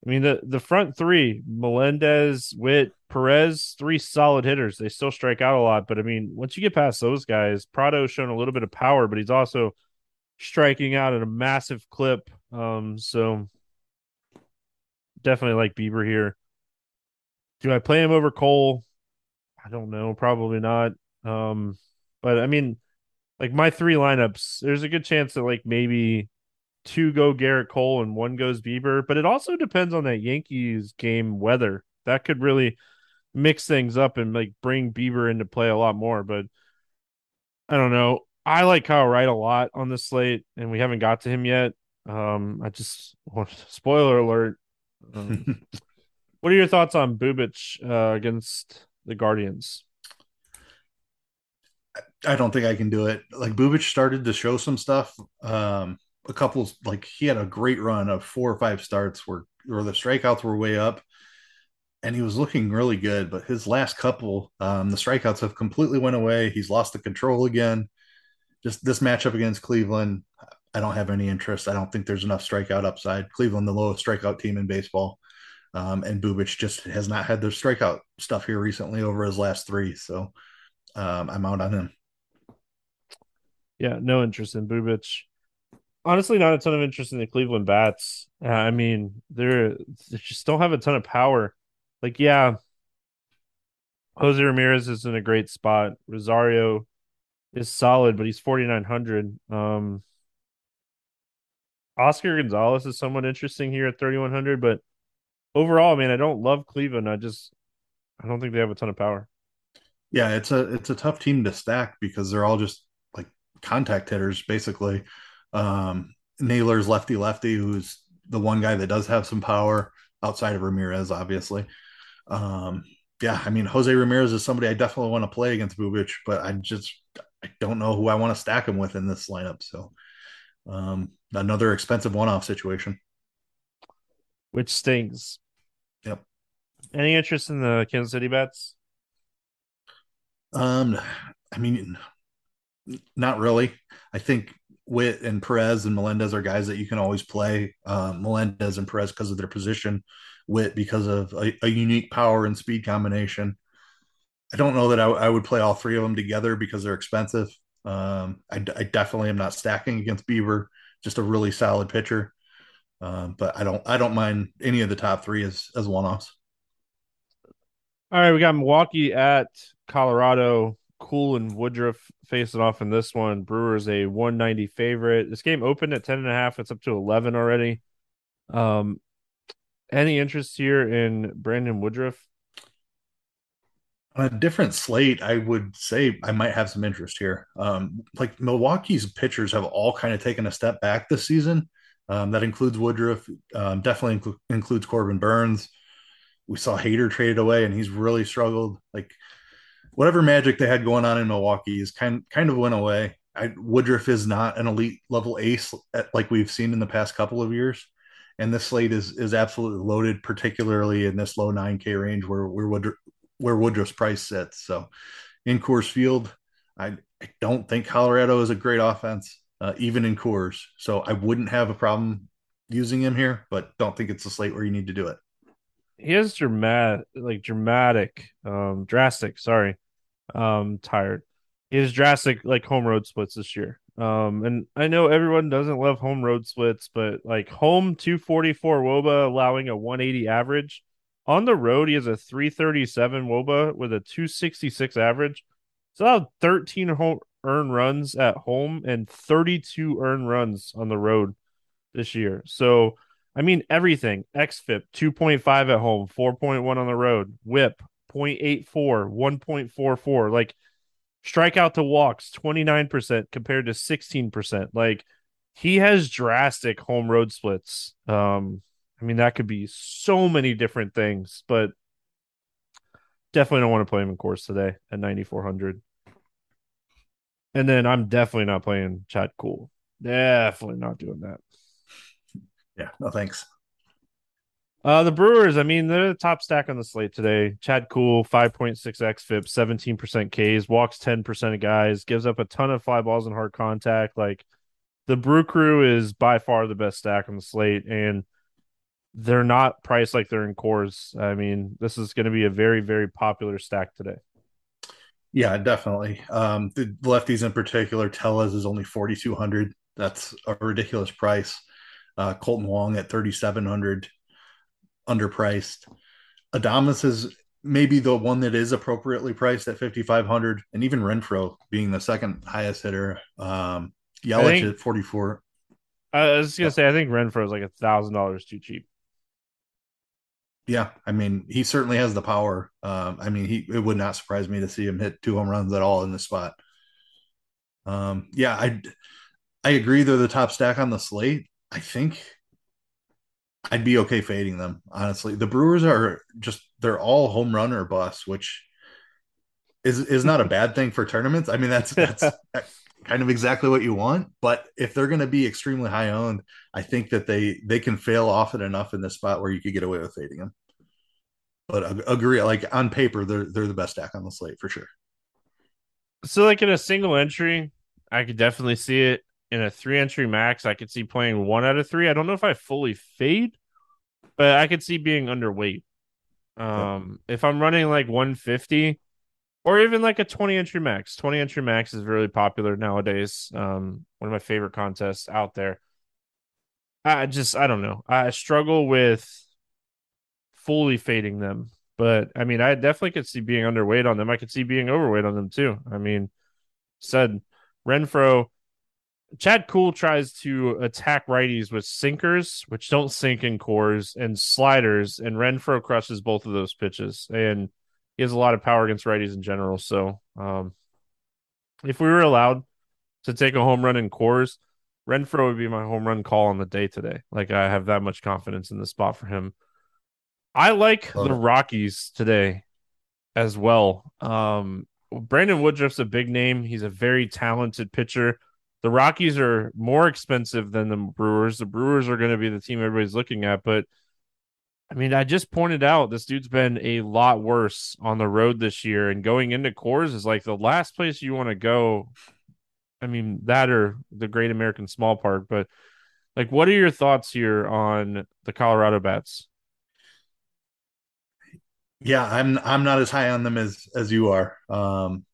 I mean, the the front three, Melendez, Witt, Perez, three solid hitters. They still strike out a lot, but I mean, once you get past those guys, Pratto's shown a little bit of power, but he's also striking out at a massive clip. Um, so definitely like Bieber here. Do I play him over Cole? I don't know, probably not. Um, but I mean, like my three lineups, there's a good chance that like maybe two go Gerrit Cole and one goes Bieber, but it also depends on that Yankees game weather. That could really mix things up and like bring Bieber into play a lot more. But I don't know. I like Kyle Wright a lot on this slate, and we haven't got to him yet. Um, I just spoiler alert. Um, what are your thoughts on Bubic uh, against the Guardians? I don't think I can do it. Like Bubic started to show some stuff. Um, a couple like he had a great run of four or five starts where where the strikeouts were way up, and he was looking really good. But his last couple, um, the strikeouts have completely went away. He's lost the control again. Just this matchup against Cleveland, I don't have any interest. I don't think there's enough strikeout upside. Cleveland, the lowest strikeout team in baseball. Um, and Bubic just has not had the strikeout stuff here recently over his last three. So um, I'm out on him. Yeah, no interest in Bubic. Honestly, not a ton of interest in the Cleveland bats. Uh, I mean, they're they just don't have a ton of power. Like, yeah, Jose Ramirez is in a great spot. Rosario is solid, but he's 4,900. Um, Oscar Gonzalez is somewhat interesting here at 3,100, but overall, man, I don't love Cleveland. I just I don't think they have a ton of power. Yeah, it's a it's a tough team to stack because they're all just like contact hitters, basically. Um, Naylor's lefty lefty, who's the one guy that does have some power outside of Ramirez, obviously. Um, yeah, I mean Jose Ramirez is somebody I definitely want to play against Bubic, but I just I don't know who I want to stack him with in this lineup. So um, another expensive one-off situation which stings. Yep. Any interest in the Kansas City bets? Um, I mean, not really. I think Witt and Perez and Melendez are guys that you can always play. Um, Melendez and Perez because of their position, Witt because of a, a, unique power and speed combination. I don't know that I, I, would play all three of them together because they're expensive. Um, I, I, definitely am not stacking against Bieber, just a really solid pitcher. Um, but I don't I don't mind any of the top three as as one offs. All right, we got Milwaukee at Colorado. Kuhl and Woodruff facing off in this one. Brewers a 190 favorite. This game opened at 10 and a half. It's up to 11 already. Um, any interest here in Brandon Woodruff? On a different slate, I would say I might have some interest here. Um, like Milwaukee's pitchers have all kind of taken a step back this season. Um, that includes Woodruff, um, definitely inc- includes Corbin Burnes. We saw Hader traded away, and he's really struggled. Like whatever magic they had going on in Milwaukee is kind kind of went away. I, Woodruff is not an elite level ace at, like we've seen in the past couple of years, and this slate is is absolutely loaded, particularly in this low 9K range where where Woodruff, where Woodruff's price sits. So in Coors Field, I, I don't think Colorado is a great offense, uh, even in Coors. So I wouldn't have a problem using him here, but don't think it's a slate where you need to do it. He has dramatic, like dramatic, um, drastic. Sorry, um, tired. He has drastic like home road splits this year. Um, and I know everyone doesn't love home road splits, but like home 244 wOBA allowing a 180 average on the road, he has a 337 wOBA with a 266 average. So allowed 13 home earned runs at home and 32 earned runs on the road this year. So, I mean, everything XFIP 2.5 at home, 4.1 on the road, whip 0.84, 1.44. Like, strikeout to walks 29% compared to 16%. Like, he has drastic home road splits. Um, I mean, that could be so many different things, but definitely don't want to play him in Coors today at 9,400. And then I'm definitely not playing Chad Kuhl. Definitely not doing that. Yeah, no thanks. Uh, the Brewers, I mean, they're the top stack on the slate today. Chad Kuhl, 5.6 XFIP, 17% Ks, walks 10% of guys, gives up a ton of fly balls and hard contact. Like the Brew Crew is by far the best stack on the slate. And they're not priced like they're in Coors. I mean, this is going to be a very, very popular stack today. Yeah, definitely. Um, the lefties in particular, Tellez is only 4,200. That's a ridiculous price. Uh, Kolten Wong at 3,700, underpriced. Adames is maybe the one that is appropriately priced at 5,500, and even Renfroe being the second highest hitter. Um, Yelich think, at 44. I was gonna say, I think Renfroe is like a thousand dollars too cheap yeah, I mean, he certainly has the power. Um, I mean, he it would not surprise me to see him hit two home runs at all in this spot. Um, yeah, I I agree they're the top stack on the slate. I think I'd be okay fading them, honestly. The Brewers are just they're all home run or bust, which is is not a bad thing for tournaments. I mean, that's that's kind of exactly what you want. But if they're going to be extremely high owned, I think that they they can fail often enough in this spot where you could get away with fading them. But agree, like on paper, they're they're the best stack on the slate for sure. So, like in a single entry, I could definitely see it. In a three entry max, I could see playing one out of three. I don't know if I fully fade, but I could see being underweight. Um, if I'm running like 150, or even like a 20 entry max. 20 entry max is really popular nowadays. Um, one of my favorite contests out there. I just I don't know. I struggle with fully fading them, but I mean, I definitely could see being underweight on them. I could see being overweight on them too. I mean, said Renfroe, Chad Kuhl tries to attack righties with sinkers, which don't sink in Coors, and sliders, and Renfroe crushes both of those pitches. And he has a lot of power against righties in general. So um, if we were allowed to take a home run in Coors, Renfroe would be my home run call on the day today. Like I have that much confidence in the spot for him. I like Love the it. Rockies today as well. Um, Brandon Woodruff's a big name. He's a very talented pitcher. The Rockies are more expensive than the Brewers. The Brewers are going to be the team everybody's looking at, but I mean, I just pointed out this dude's been a lot worse on the road this year, and going into Coors is like the last place you want to go. I mean, that or the Great American Small Park, but like, what are your thoughts here on the Colorado bats? Yeah, I'm I'm not as high on them as as you are. Um,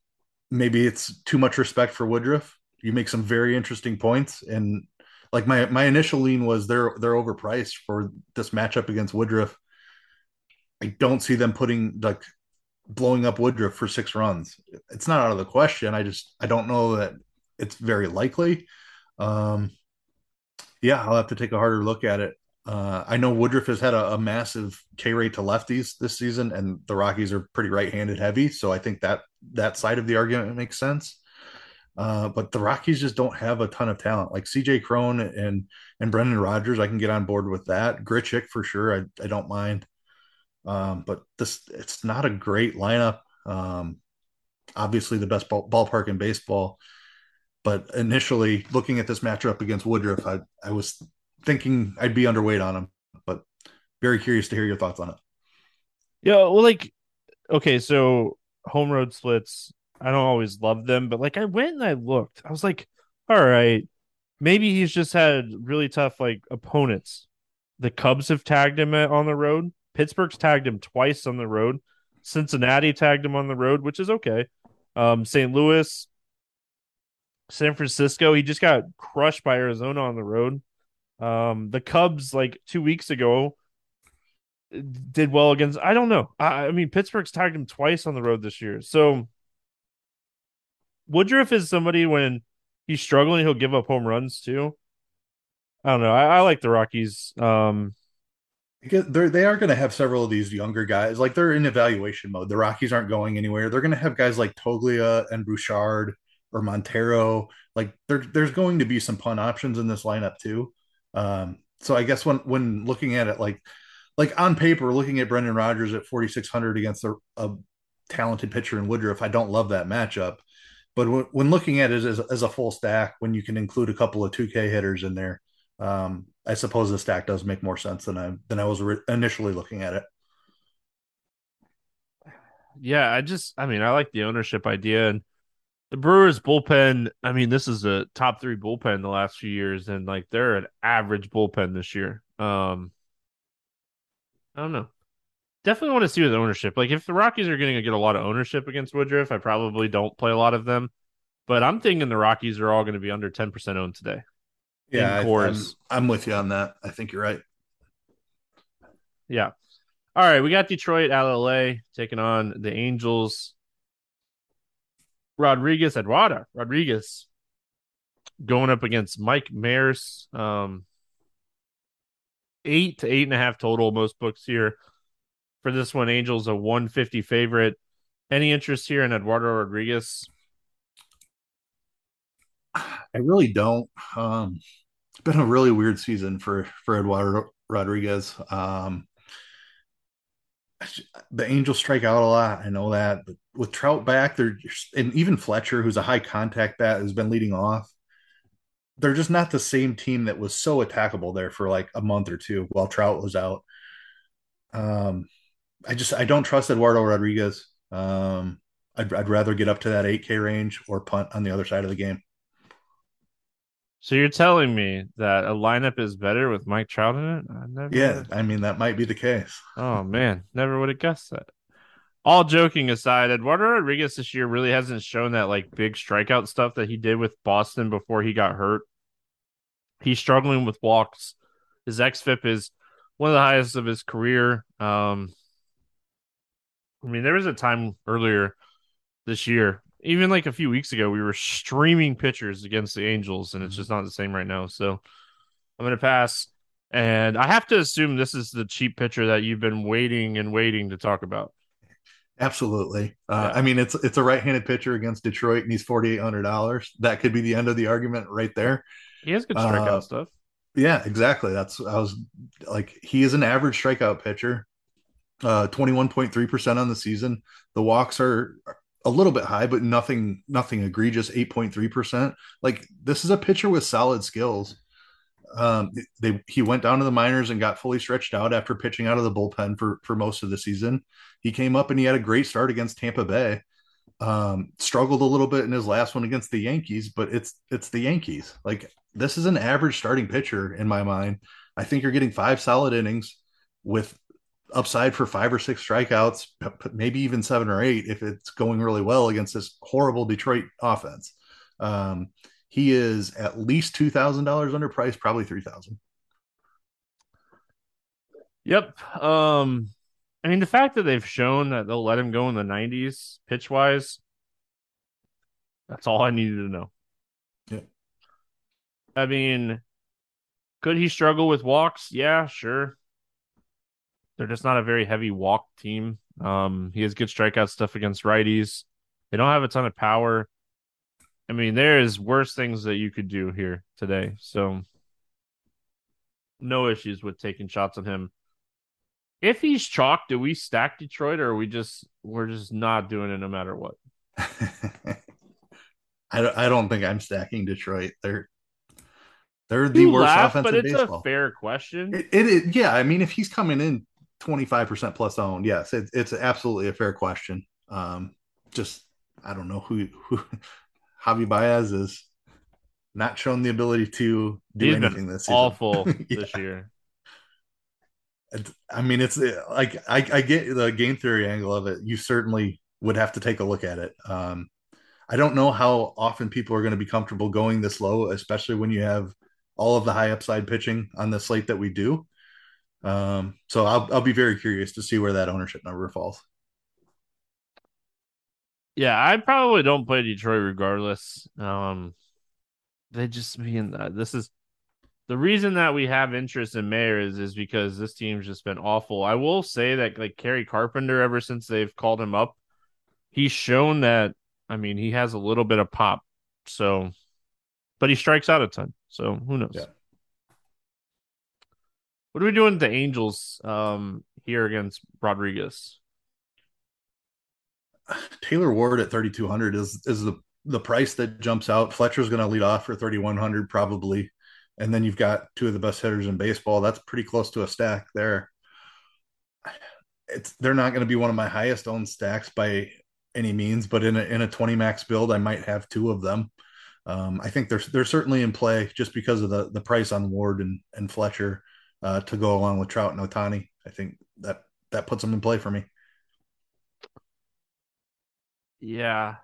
maybe it's too much respect for Woodruff. You make some very interesting points, and like my my initial lean was they're they're overpriced for this matchup against Woodruff. I don't see them putting like blowing up Woodruff for six runs. It's not out of the question. I just I don't know that it's very likely. Um, yeah, I'll have to take a harder look at it. Uh, I know Woodruff has had a, a, massive K rate to lefties this season, and the Rockies are pretty right-handed heavy, so I think that that side of the argument makes sense. Uh, but the Rockies just don't have a ton of talent. Like CJ Cron and and Brendan Rodgers, I can get on board with that. Grichuk for sure, I, I don't mind. Um, but this it's not a great lineup. Um, obviously, the best ball, ballpark in baseball. But initially, looking at this matchup against Woodruff, I, I was thinking I'd be underweight on him. But very curious to hear your thoughts on it. Yeah, well, like, okay, so home road splits, I don't always love them, but like, I went and I looked. I was like, all right, maybe he's just had really tough like opponents. The Cubs have tagged him on the road. Pittsburgh's tagged him twice on the road. Cincinnati tagged him on the road, which is okay. Um, St. Louis, San Francisco, he just got crushed by Arizona on the road. Um, the Cubs, like two weeks ago, did well against. I don't know. I, I mean, Pittsburgh's tagged him twice on the road this year. So Woodruff is somebody when he's struggling, he'll give up home runs too. I don't know. I, I like the Rockies. Um, they're they are going to have several of these younger guys. Like they're in evaluation mode. The Rockies aren't going anywhere. They're going to have guys like Toglia and Bouchard or Montero. Like there, there's going to be some pun options in this lineup too. Um, so I guess when when looking at it, like like on paper, looking at Brendan Rodgers at 4600 against a, a talented pitcher in Woodruff, I don't love that matchup. But when, when looking at it as, as a full stack, when you can include a couple of 2K hitters in there, um, I suppose the stack does make more sense than I than I was re- initially looking at it. Yeah, I just I mean I like the ownership idea and the Brewers bullpen. I mean this is a top three bullpen the last few years and like they're an average bullpen this year. Um, I don't know. Definitely want to see with ownership. Like if the Rockies are going to get a lot of ownership against Woodruff, I probably don't play a lot of them. But I'm thinking the Rockies are all going to be under 10% owned today. Yeah, I, I'm, I'm with you on that. I think you're right. Yeah. All right, we got Detroit out of LA taking on the Angels. Rodriguez, Eduardo Rodriguez going up against Mike Mayers. Um, eight to eight and a half total, most books here. For this one, Angels a 150 favorite. Any interest here in Eduardo Rodriguez? I really don't. Um, it's been a really weird season for for Eduardo Rodriguez. Um, the Angels strike out a lot. I know that, but with Trout back, they're and even Fletcher, who's a high contact bat, has been leading off. They're just not the same team that was so attackable there for like a month or two while Trout was out. Um, I just I don't trust Eduardo Rodriguez. Um, I'd, I'd rather get up to that 8K range or punt on the other side of the game. So you're telling me that a lineup is better with Mike Trout in it? I never yeah, I mean that might be the case. Oh man, never would have guessed that. All joking aside, Eduardo Rodriguez this year really hasn't shown that like big strikeout stuff that he did with Boston before he got hurt. He's struggling with walks. His xFIP is one of the highest of his career. Um, I mean, there was a time earlier this year even like a few weeks ago, we were streaming pitchers against the Angels, and it's mm-hmm. just not the same right now. So I'm going to pass. And I have to assume this is the cheap pitcher that you've been waiting and waiting to talk about. Absolutely. Uh, yeah. I mean, it's it's a right-handed pitcher against Detroit, and he's forty eight hundred dollars. That could be the end of the argument right there. He has good strikeout uh, stuff. Yeah, exactly. That's I was like, he is an average strikeout pitcher. Uh, twenty one point three percent on the season. The walks are a little bit high, but nothing nothing egregious. Eight point three percent. Like this is a pitcher with solid skills. Um, they he went down to the minors and got fully stretched out after pitching out of the bullpen for for most of the season. He came up and he had a great start against Tampa Bay. Um, struggled a little bit in his last one against the Yankees, but it's it's the Yankees. Like this is an average starting pitcher in my mind. I think you're getting five solid innings with upside for five or six strikeouts, maybe even seven or eight if it's going really well against this horrible Detroit offense. Um, he is at least two thousand dollars underpriced, probably three thousand. Yep. Um, I mean, the fact that they've shown that they'll let him go in the nineties pitch wise, that's all I needed to know. Yeah. I mean, Could he struggle with walks? Yeah, sure. They're just not a very heavy walk team. Um, he has good strikeout stuff against righties. They don't have a ton of power. I mean, there is worse things that you could do here today. So no issues with taking shots on him. If he's chalk, do we stack Detroit or are we just we're just not doing it no matter what? I don't I don't think I'm stacking Detroit. They're they're the you worst laugh, offense but it's baseball. a fair question. It, it, it, yeah, I mean if he's coming in 25% plus owned, yes, it, it's absolutely a fair question. Um just I don't know who who Javi Baez is not shown the ability to do He's anything this season. Awful yeah. this year. I mean, it's like I, I, get the game theory angle of it. You certainly would have to take a look at it. Um, I don't know how often people are going to be comfortable going this low, especially when you have all of the high upside pitching on the slate that we do. Um, so I'll I'll be very curious to see where that ownership number falls. Yeah, I probably don't play Detroit regardless. Um, they just mean that this is the reason that we have interest in Mayers is because this team's just been awful. I will say that like Kerry Carpenter, ever since they've called him up, he's shown that. I mean, he has a little bit of pop. So, but he strikes out a ton. So who knows? Yeah. What are we doing with the Angels um, here against Rodriguez? Taylor Ward at 3200 is is the the price that jumps out. Fletcher's going to lead off for 3100 probably. And then you've got two of the best hitters in baseball. That's pretty close to a stack there. It's they're not going to be one of my highest owned stacks by any means, but in a in a 20 max build, I might have two of them. Um, I think they're they're certainly in play just because of the the price on Ward and and Fletcher uh, to go along with Trout and Ohtani. I think that that puts them in play for me. Yeah,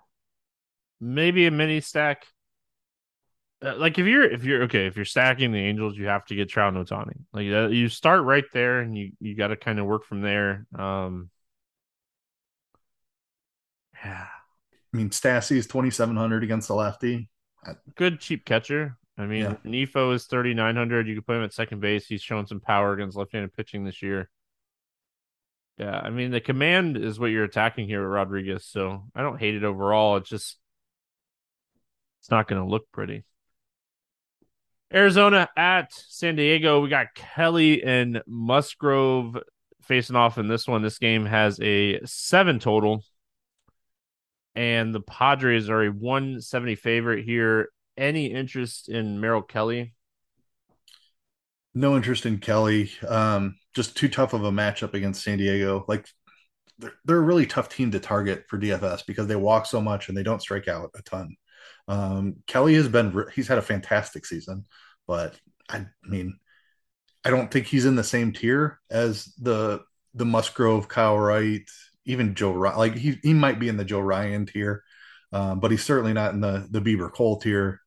maybe a mini stack. Uh, like if you're if you're okay if you're stacking the Angels, you have to get Trout and Ohtani. Like uh, you start right there, and you you got to kind of work from there. Um, yeah, I mean Stassi is twenty seven hundred against the lefty. Good cheap catcher. I mean, yeah. Nifo is thirty nine hundred. You can put him at second base. He's shown some power against left handed pitching this year. Yeah, I mean the command is what you're attacking here with Rodriguez, so I don't hate it overall. It's just it's not going to look pretty. Arizona at San Diego. We got Kelly and Musgrove facing off in this one. This game has a seven total. And the Padres are a 170 favorite here. Any interest in Merrill Kelly? No interest in Kelly. Um, just too tough of a matchup against San Diego. Like they're, they're a really tough team to target for DFS because they walk so much and they don't strike out a ton. Um, Kelly has been he's had a fantastic season, but I mean, I don't think he's in the same tier as the the Musgrove, Kyle Wright, even Joe Ryan. Like he he might be in the Joe Ryan tier, um, but he's certainly not in the the Bieber Cole tier.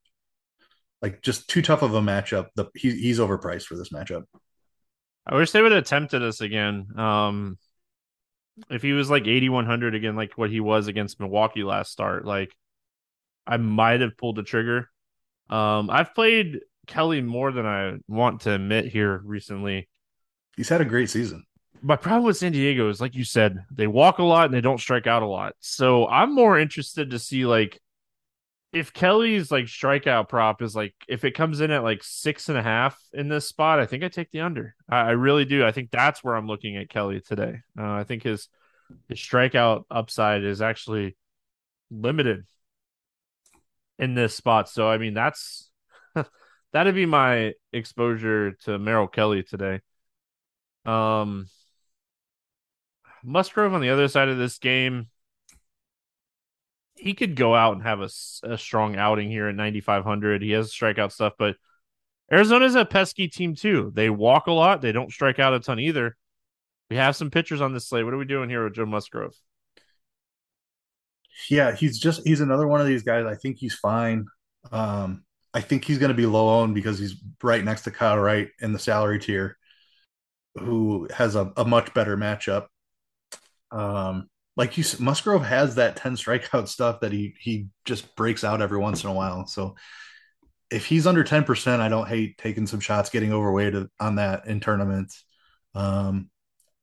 Like just too tough of a matchup. The he, he's overpriced for this matchup. I wish they would have attempted this again. Um, if he was like eighty one hundred again, like what he was against Milwaukee last start, like I might have pulled the trigger. Um, I've played Kelly more than I want to admit here recently. He's had a great season. My problem with San Diego is, like you said, they walk a lot and they don't strike out a lot. So I'm more interested to see like if Kelly's like strikeout prop is like if it comes in at like six and a half in this spot, I think I take the under. I, I really do. I think that's where I'm looking at Kelly today. Uh, I think his his strikeout upside is actually limited in this spot. So I mean that's that'd be my exposure to Merrill Kelly today. Um Musgrove on the other side of this game, he could go out and have a, a strong outing here at 9,500. He has strikeout stuff, but Arizona's a pesky team too. They walk a lot. They don't strike out a ton either. We have some pitchers on this slate. What are we doing here with Joe Musgrove? yeah, he's just he's another one of these guys. I think he's fine. Um, I think he's going to be low owned because he's right next to Kyle Wright in the salary tier, who has a, a much better matchup. Um, like you, Musgrove has that ten strikeout stuff that he he just breaks out every once in a while. So if he's under 10%, I don't hate taking some shots, getting overweight on that in tournaments. Um,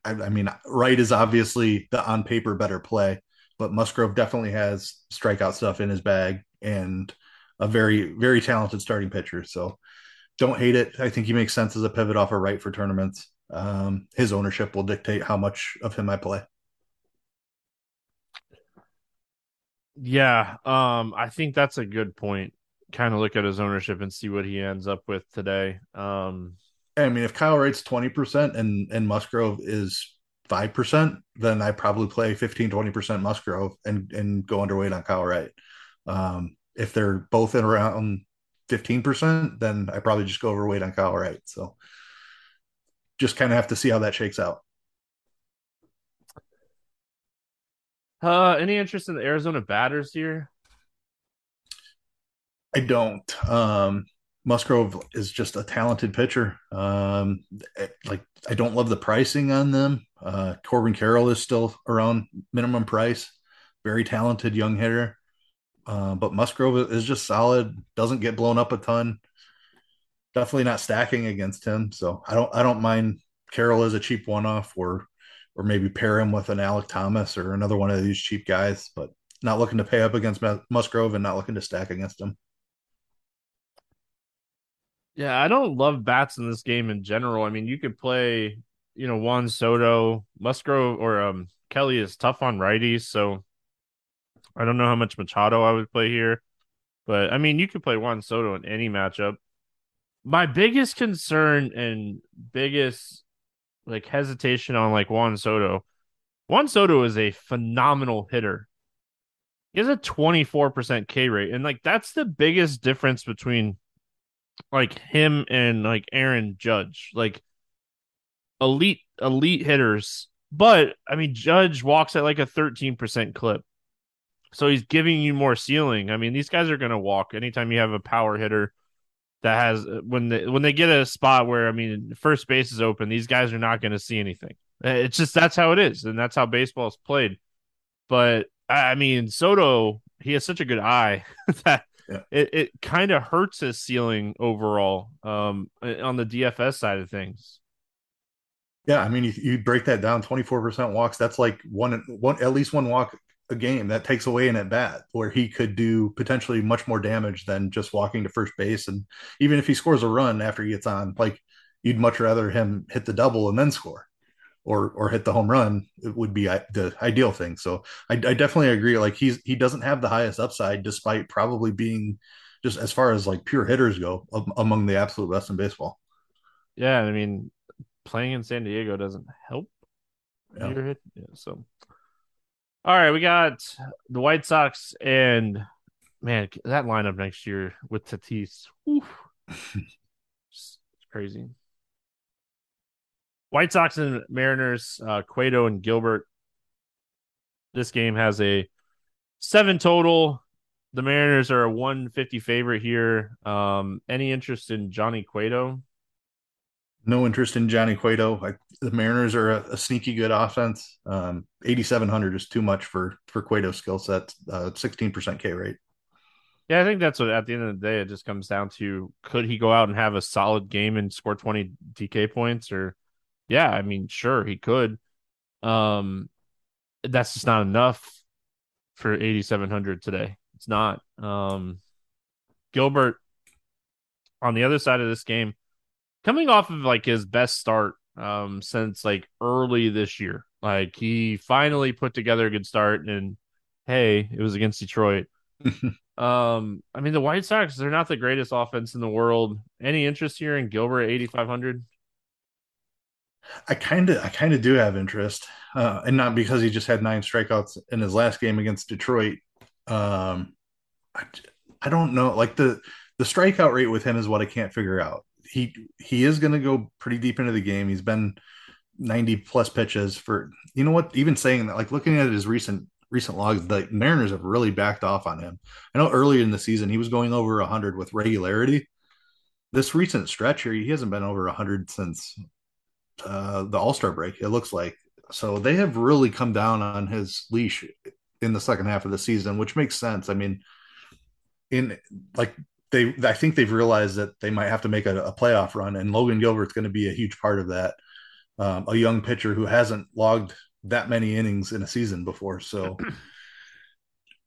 I, I mean, Wright is obviously the on paper better play, but Musgrove definitely has strikeout stuff in his bag and a very, very talented starting pitcher. So don't hate it. I think he makes sense as a pivot off of Wright for tournaments. Um, his ownership will dictate how much of him I play. Yeah, um, I think that's a good point. Kind of look at his ownership and see what he ends up with today. Um, I mean, if Kyle Wright's twenty percent and and Musgrove is five percent, then I probably play 15, 20 percent Musgrove and and go underweight on Kyle Wright. Um, if they're both in around fifteen percent, then I probably just go overweight on Kyle Wright. So just kind of have to see how that shakes out. Uh, any interest in the Arizona batters here? I don't. Um, Musgrove is just a talented pitcher. Um, like I don't love the pricing on them. Uh, Corbin Carroll is still around minimum price. Very talented young hitter. Uh, but Musgrove is just solid. Doesn't get blown up a ton. Definitely not stacking against him. So I don't. I don't mind Carroll as a cheap one-off, or or maybe pair him with an Alek Thomas or another one of these cheap guys. But not looking to pay up against Musgrove and not looking to stack against him. Yeah, I don't love bats in this game in general. I mean, you could play, you know, Juan Soto, Musgrove, or um, Kelly is tough on righties, so I don't know how much Machado I would play here. But I mean, you could play Juan Soto in any matchup. My biggest concern and biggest like hesitation on like Juan Soto. Juan Soto is a phenomenal hitter. He has a 24% K rate. And like that's the biggest difference between like him and like Aaron Judge, like elite elite hitters. But I mean, Judge walks at like a 13% clip. So he's giving you more ceiling. I mean, these guys are going to walk anytime you have a power hitter that has uh, when they when they get a spot where I mean, first base is open, these guys are not going to see anything. Uh, it's just that's how it is, and that's how baseball is played. But I mean, Soto, he has such a good eye that yeah. it, it kind of hurts his ceiling overall um, uh, on the DFS side of things. Yeah, I mean, you, you break that down, twenty four percent walks. That's like one, one at least one walk a game. That takes away an at bat where he could do potentially much more damage than just walking to first base. And even if he scores a run after he gets on, like you'd much rather him hit the double and then score or or hit the home run it would be the ideal thing so I, I, definitely agree like he's he doesn't have the highest upside despite probably being just as far as like pure hitters go among the absolute best in baseball yeah i mean playing in san diego doesn't help yeah. Hit, yeah, so all right we got the white sox and man that lineup next year with tatis it's crazy White Sox and Mariners, uh, Cueto and Gilbert. This game has a seven total. The Mariners are a 150 favorite here. Um, any interest in Johnny Cueto? No interest in Johnny Cueto. I, the Mariners are a, a sneaky good offense. Um, 8,700 is too much for for Cueto's skill set. Uh, 16% K rate. Yeah, I think that's what at the end of the day it just comes down to: could he go out and have a solid game and score 20 DK points, or yeah, I mean, sure, he could. Um, that's just not enough for 8,700 today. It's not. Um, Gilbert on the other side of this game, coming off of like his best start um since like early this year. Like he finally put together a good start and hey, it was against Detroit. um I mean the White Sox, they're not the greatest offense in the world. Any interest here in Gilbert 8500? I kind of, I kind of do have interest, uh, and not because he just had nine strikeouts in his last game against Detroit. Um, I, I don't know, like the the strikeout rate with him is what I can't figure out. He he is going to go pretty deep into the game. He's been ninety plus pitches for you know what? Even saying that, like looking at his recent recent logs, the Mariners have really backed off on him. I know earlier in the season he was going over hundred with regularity. This recent stretch here, he hasn't been over hundred since uh, the All Star break. It looks like so they have really come down on his leash in the second half of the season, which makes sense. I mean, in like they I think they've realized that they might have to make a, a playoff run, and Logan Gilbert's going to be a huge part of that. Um, a young pitcher who hasn't logged that many innings in a season before, so.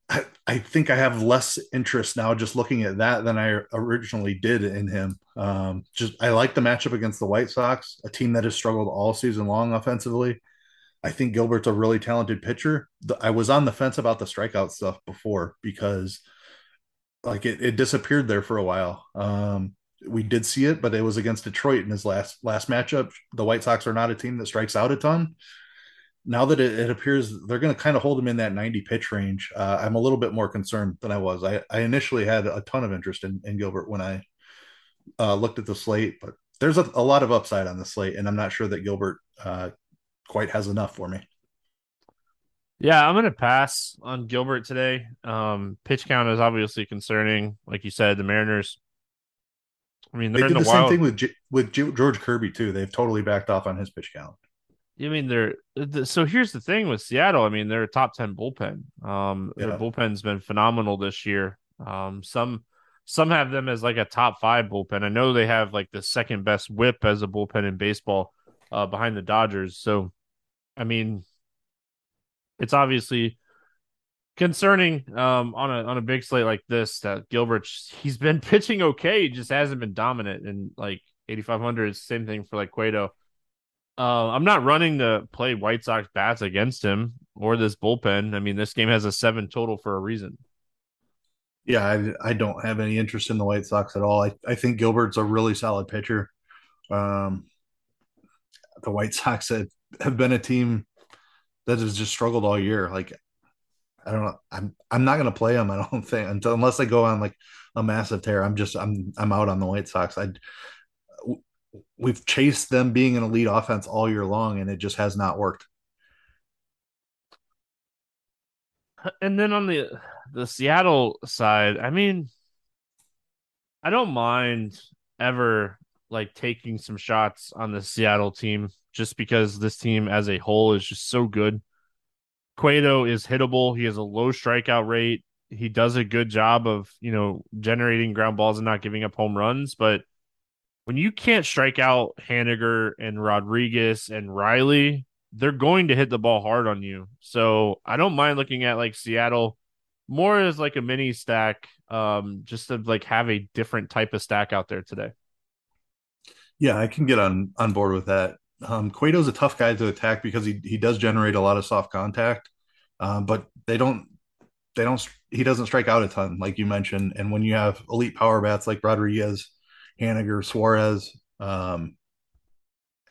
I, I think I have less interest now just looking at that than I originally did in him. Um, just I like the matchup against the White Sox, a team that has struggled all season long offensively. I think Gilbert's a really talented pitcher. I was on the fence about the strikeout stuff before because like it, it disappeared there for a while. Um, we did see it, but it was against Detroit in his last last matchup. The White Sox are not a team that strikes out a ton. Now that it, it appears they're going to kind of hold him in that 90 pitch range, uh, I'm a little bit more concerned than I was. I, I initially had a ton of interest in, in Gilbert when I uh, looked at the slate, but there's a, a, lot of upside on the slate, and I'm not sure that Gilbert uh, quite has enough for me. Yeah, I'm going to pass on Gilbert today. Um, pitch count is obviously concerning. Like you said, the Mariners. I mean, they did the, the same thing with G- with G- George Kirby too. They've totally backed off on his pitch count. I mean, they're so here's the thing with Seattle. I mean, they're a top ten bullpen. Um, yeah. their bullpen's been phenomenal this year. Um, some some have them as like a top five bullpen. I know they have like the second best WHIP as a bullpen in baseball, uh, behind the Dodgers. So, I mean, it's obviously concerning um, on a on a big slate like this that Gilbert he's been pitching okay, just hasn't been dominant. And like 8500 is same thing for like Cueto. Uh, I'm not running to play White Sox bats against him or this bullpen. I mean, this game has a seven total for a reason. Yeah, I, I don't have any interest in the White Sox at all. I, I think Gilbert's a really solid pitcher. Um, the White Sox have, have been a team that has just struggled all year. Like I don't know. I'm I'm not gonna play them. I don't think until unless they go on like a massive tear. I'm just I'm I'm out on the White Sox. I we've chased them being an elite offense all year long, and it just has not worked. And then on the the Seattle side, I mean, I don't mind ever like taking some shots on the Seattle team just because this team as a whole is just so good. Cueto is hittable. He has a low strikeout rate. He does a good job of, you know, generating ground balls and not giving up home runs. But when you can't strike out Haniger and Rodriguez and Raleigh, they're going to hit the ball hard on you. So I don't mind looking at like Seattle more as like a mini stack, um, just to like have a different type of stack out there today. Yeah, I can get on on board with that. Um, Cueto's a tough guy to attack because he he does generate a lot of soft contact, um, but they don't they don't he doesn't strike out a ton like you mentioned. And when you have elite power bats like Rodriguez, Haniger, Suarez, um,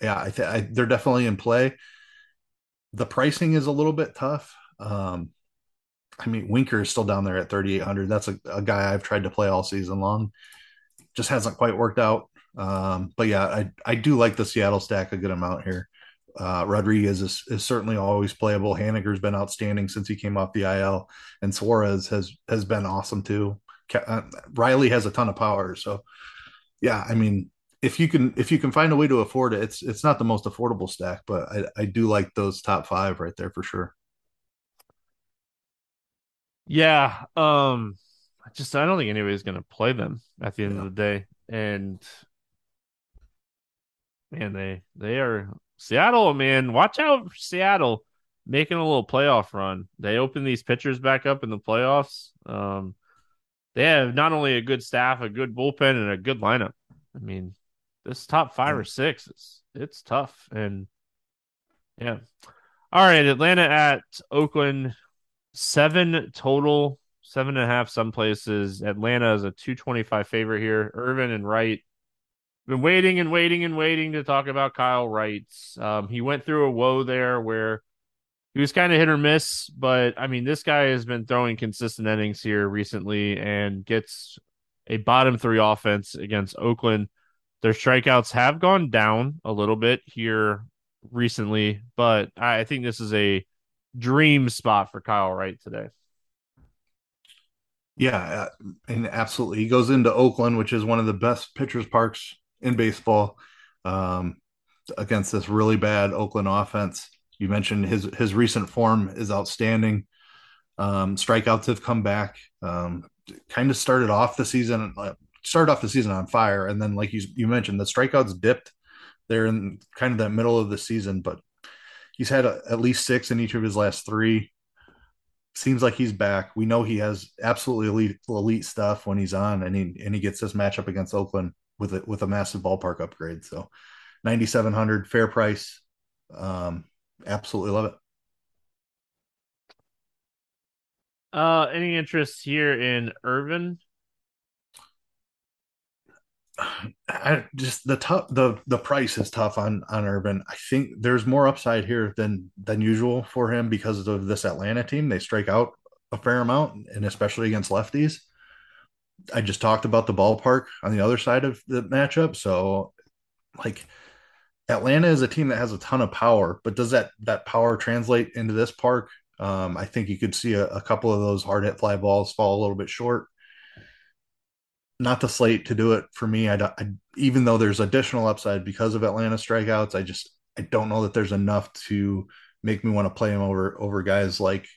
yeah, I, th- I they're definitely in play. The pricing is a little bit tough. Um, I mean, Winker is still down there at 3,800. That's a, a guy I've tried to play all season long. Just hasn't quite worked out. Um, but yeah, I I do like the Seattle stack a good amount here. Uh, Rodriguez is, is certainly always playable. Haniger's been outstanding since he came off the IL, and Suarez has has been awesome too. Uh, Raleigh has a ton of power, so yeah, I mean, if you can if you can find a way to afford it, it's it's not the most affordable stack, but I, I do like those top five right there for sure. Yeah, um, I just I don't think anybody's gonna play them at the end yeah. of the day, and man, they they are Seattle, man. Watch out for Seattle making a little playoff run. They open these pitchers back up in the playoffs. Um, they have not only a good staff, a good bullpen, and a good lineup. I mean, this top five or six is it's tough. And yeah. All right, Atlanta at Oakland, seven total, seven and a half some places. Atlanta is a two twenty five favorite here. Irvin and Wright been waiting and waiting and waiting to talk about Kyle Wright. Um, he went through a woe there where he was kind of hit or miss, but I mean, this guy has been throwing consistent innings here recently and gets a bottom three offense against Oakland. Their strikeouts have gone down a little bit here recently, but I think this is a dream spot for Kyle Wright today. Yeah, uh, and absolutely. He goes into Oakland, which is one of the best pitchers parks in baseball um, against this really bad Oakland offense. You mentioned his his recent form is outstanding. Um, strikeouts have come back. Um, kind of started off the season uh, started off the season on fire, and then like you you mentioned, the strikeouts dipped there in kind of that middle of the season, but he's had a, at least six in each of his last three. Seems like he's back. We know he has absolutely elite elite stuff when he's on, and he and he gets this matchup against Oakland with a with a massive ballpark upgrade. So, ninety seven hundred, fair price. Um, absolutely love it. Uh, any interest here in Irvin? I just the tough the the price is tough on on Irvin. I think there's more upside here than than usual for him because of this Atlanta team. They strike out a fair amount, and especially against lefties. I just talked about the ballpark on the other side of the matchup, so like Atlanta is a team that has a ton of power, but does that that power translate into this park? Um, I think you could see a, a couple of those hard hit fly balls fall a little bit short. Not the slate to do it for me. I, I even though there's additional upside because of Atlanta strikeouts, I just I don't know that there's enough to make me want to play him over over guys like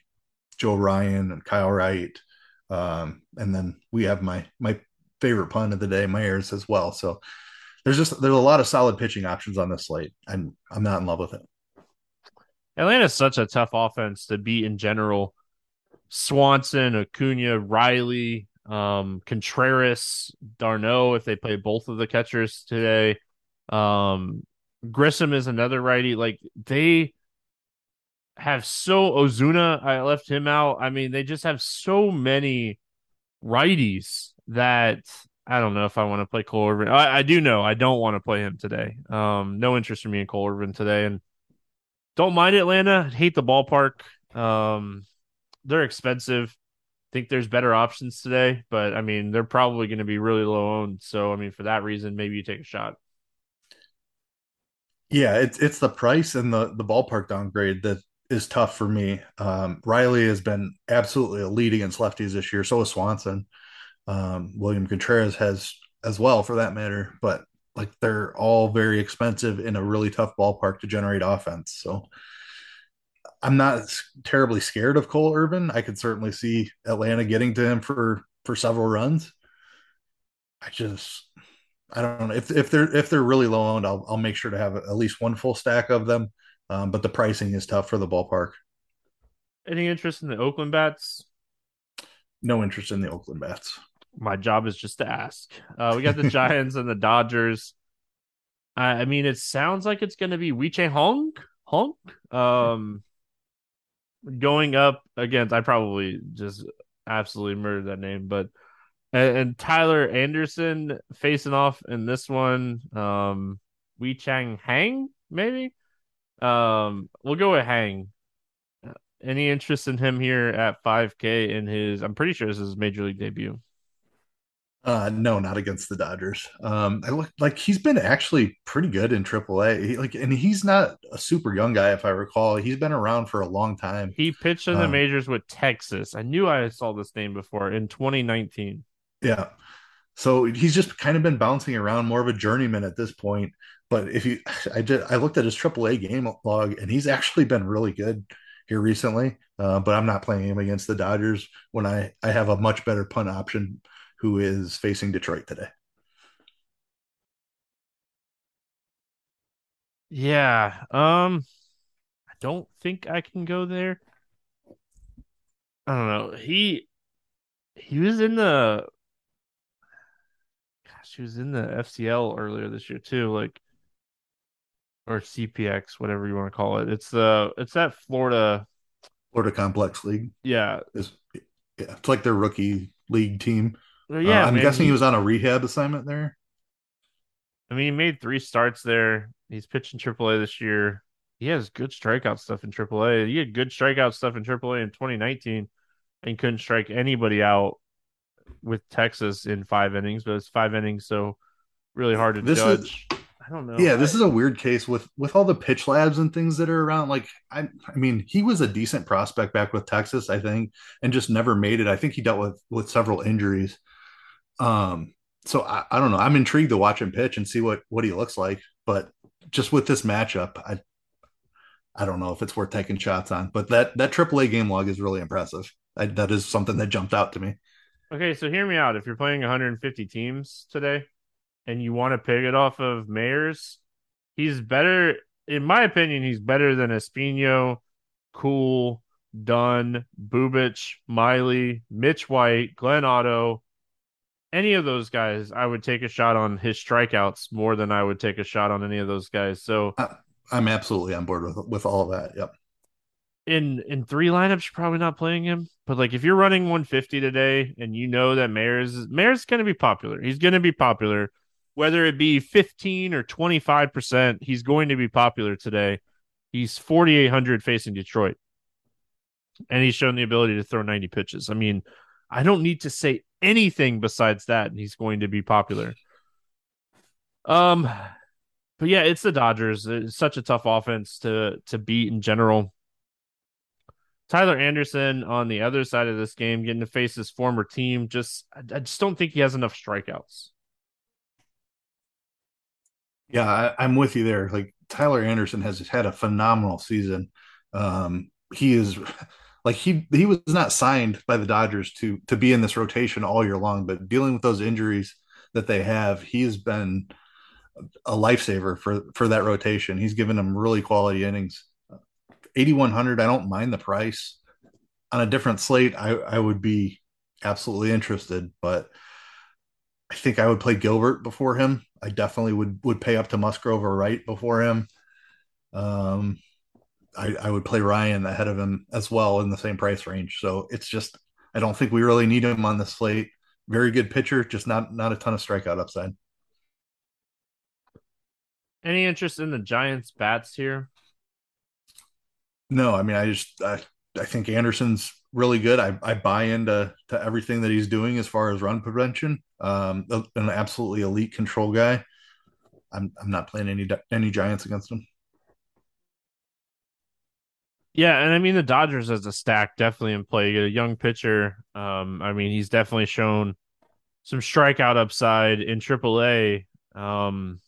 Joe Ryan and Kyle Wright. Um, and then we have my my favorite pun of the day, Myers as well. So there's just there's a lot of solid pitching options on this slate, and I'm not in love with it. Atlanta's such a tough offense to beat in general. Swanson, Acuna, Riley, um, Contreras, d'Arnaud, if they play both of the catchers today. Um, Grissom is another righty. Like they have so Ozuna, I left him out. I mean, they just have so many righties that I don't know if I want to play Cole Irvin. I, I do know I don't want to play him today. Um, no interest in me in Cole Irvin today. And don't mind Atlanta. Hate the ballpark. Um, they're expensive. Think there's better options today, but I mean they're probably going to be really low owned. So I mean for that reason, maybe you take a shot. Yeah, it's it's the price and the the ballpark downgrade that is tough for me. Um, Riley has been absolutely elite against lefties this year. So is Swanson. Um, William Contreras has as well, for that matter. But like they're all very expensive in a really tough ballpark to generate offense. So I'm not terribly scared of Cole Irvin. I could certainly see Atlanta getting to him for for several runs. I just I don't know if if they're if they're really low owned, I'll I'll make sure to have at least one full stack of them. Um, but the pricing is tough for the ballpark. Any interest in the Oakland bats? No interest in the Oakland bats my job is just to ask. Uh, we got the Giants and the Dodgers. I, I mean, it sounds like it's going to be Wei Chang Hong, Hong, um, going up against. I probably just absolutely murdered that name, but and, and Tyler Anderson facing off in this one. Um, Wei Chang Hang, maybe. Um, we'll go with Hang. Any interest in him here at 5K in his? I'm pretty sure this is his major league debut. Uh, no, not against the Dodgers. Um, I look like he's been actually pretty good in AAA. He, like, and he's not a super young guy, if I recall. He's been around for a long time. He pitched in the um, majors with Texas. I knew I saw this name before in 2019. Yeah, so he's just kind of been bouncing around, more of a journeyman at this point. But if you, I did, I looked at his AAA game log, and he's actually been really good here recently. Uh, but I'm not playing him against the Dodgers when I I have a much better punt option who is facing Detroit today. Yeah. Um I don't think I can go there. I don't know. He he was in the gosh, he was in the FCL earlier this year too, like or CPX, whatever you want to call it. It's the it's that Florida Florida Complex League. Yeah. It's, yeah, it's like their rookie league team. Well, yeah, uh, I'm guessing he, he was on a rehab assignment there. I mean, he made three starts there. He's pitching AAA this year. He has good strikeout stuff in AAA. He had good strikeout stuff in AAA in 2019 and couldn't strike anybody out with Texas in five innings, but it's five innings, so really hard to this judge. Is, I don't know. Yeah, this is a weird case with with all the pitch labs and things that are around. Like, I, I mean, he was a decent prospect back with Texas, I think, and just never made it. I think he dealt with with several injuries. Um, so I, I don't know. I'm intrigued to watch him pitch and see what what he looks like. But just with this matchup, I I don't know if it's worth taking shots on. But that that AAA game log is really impressive. I, that is something that jumped out to me. Okay, so hear me out. If you're playing 150 teams today and you want to pick it off of Mayers, he's better, in my opinion, he's better than Espino, Kuhl, Dunn, Bubic, Miley, Mitch White, Glenn Otto. Any of those guys, I would take a shot on his strikeouts more than I would take a shot on any of those guys. So I'm absolutely on board with with all of that. Yep. In in three lineups, you're probably not playing him. But like if you're running 150 today and you know that Mayers Mayers going to be popular. He's going to be popular whether it be 15 or 25%, he's going to be popular today. He's 4800 facing Detroit. And he's shown the ability to throw 90 pitches. I mean, I don't need to say anything besides that and he's going to be popular. Um but yeah, it's the Dodgers. It's such a tough offense to to beat in general. Tyler Anderson on the other side of this game, getting to face his former team, just I just don't think he has enough strikeouts. Yeah, I, am with you there. Like Tyler Anderson has had a phenomenal season. Um, he is like he he was not signed by the Dodgers to to be in this rotation all year long, but dealing with those injuries that they have, he has been a lifesaver for for that rotation. He's given them really quality innings. 8100 i don't mind the price on a different slate i i would be absolutely interested but i think i would play gilbert before him. I definitely would would pay up to musgrove or wright before him. Um I, I would play ryan ahead of him as well in the same price range. So it's just i don't think we really need him on the slate. Very good pitcher just not not a ton of strikeout upside. Any interest in the giants bats here? No, I mean, I just I, I think Anderson's really good. I, I buy into to everything that he's doing as far as run prevention. Um, an absolutely elite control guy. I'm I'm not playing any any Giants against him. Yeah, and I mean the Dodgers as a stack definitely in play. You get a young pitcher. Um, I mean he's definitely shown some strikeout upside in AAA. Um,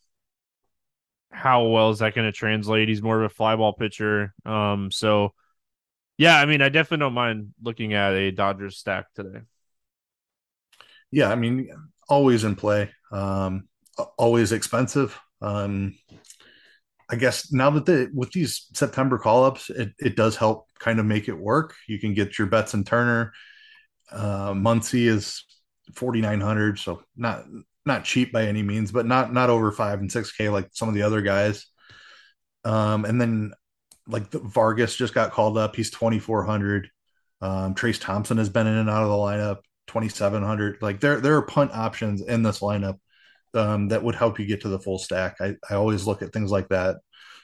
how well is that going to translate? He's more of a flyball pitcher. Um, so yeah, I mean, I definitely don't mind looking at a Dodgers stack today. Yeah, I mean, always in play. Um, always expensive. Um, I guess now that the with these September call ups, it, it does help kind of make it work. You can get your Betts and Turner. Uh, Muncy is forty nine hundred, so not not cheap by any means, but not not over five and six K like some of the other guys. Um, and then like the Vargas just got called up. He's twenty four hundred. Um, Trayce Thompson has been in and out of the lineup, twenty seven hundred. Like there there are punt options in this lineup um, that would help you get to the full stack. I, I always look at things like that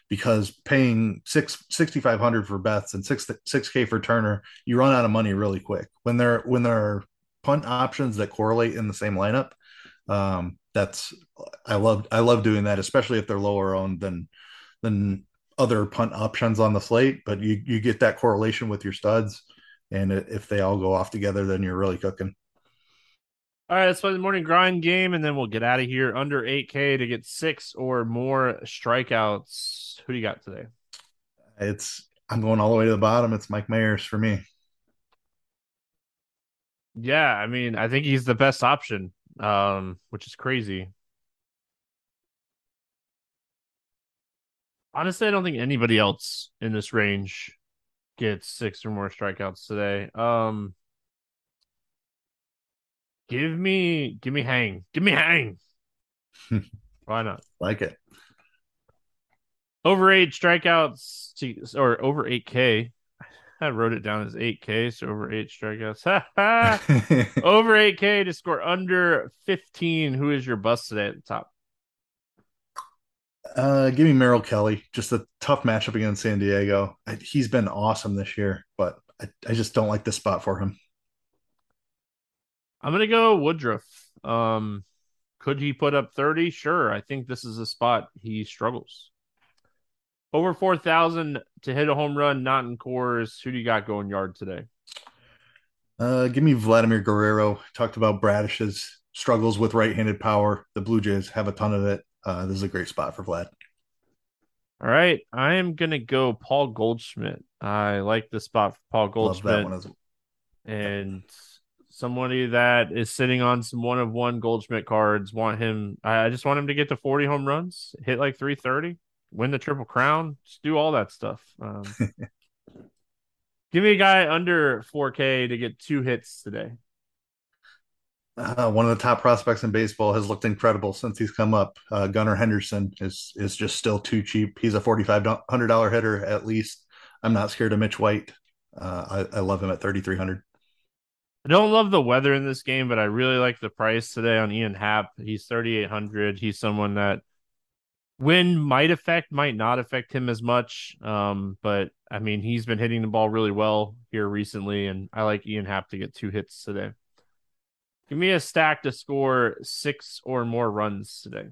because paying six sixty five hundred for Betts and six six K for Turner, you run out of money really quick. When there when there are punt options that correlate in the same lineup, um, that's I love I love doing that, especially if they're lower owned than than other punt options on the slate. But you you get that correlation with your studs, and if they all go off together, then you're really cooking. All right, let's play the morning grind game, and then we'll get out of here under 8K to get six or more strikeouts. Who do you got today? It's I'm going all the way to the bottom. It's Mike Mayers for me. Yeah, I mean, I think he's the best option um, which is crazy. Honestly, I don't think anybody else in this range gets six or more strikeouts today. Um, give me, give me hang, give me hang. Why not? Like it. Over eight strikeouts to, or over eight K I wrote it down as 8K, so over eight strikeouts. over 8K to score under 15. Who is your bust today at the top? Uh, give me Merrill Kelly. Just a tough matchup against San Diego. I, he's been awesome this year, but I, I just don't like the spot for him. I'm gonna go Woodruff. Um, could he put up 30? Sure. I think this is a spot he struggles. Over 4,000 to hit a home run, not in Coors. Who do you got going yard today? Uh, give me Vladimir Guerrero. Talked about Bradish's struggles with right-handed power. The Blue Jays have a ton of it. Uh, this is a great spot for Vlad. All right, I am gonna go Paul Goldschmidt. I like the spot for Paul Goldschmidt. And somebody that is sitting on some one of one Goldschmidt cards. Want him? I just want him to get to 40 home runs, hit like 330, win the triple crown, just do all that stuff. Um, give me a guy under 4K to get two hits today. Uh, one of the top prospects in baseball has looked incredible since he's come up. Uh, Gunnar Henderson is is just still too cheap. He's a forty five hundred dollar hitter at least. I'm not scared of Mitch White. Uh, I, I love him at thirty three hundred. I don't love the weather in this game, but I really like the price today on Ian Happ. He's 3,800. He's someone that wind might affect, might not affect him as much. Um, but I mean, he's been hitting the ball really well here recently, and I like Ian Happ to get two hits today. Give me a stack to score six or more runs today.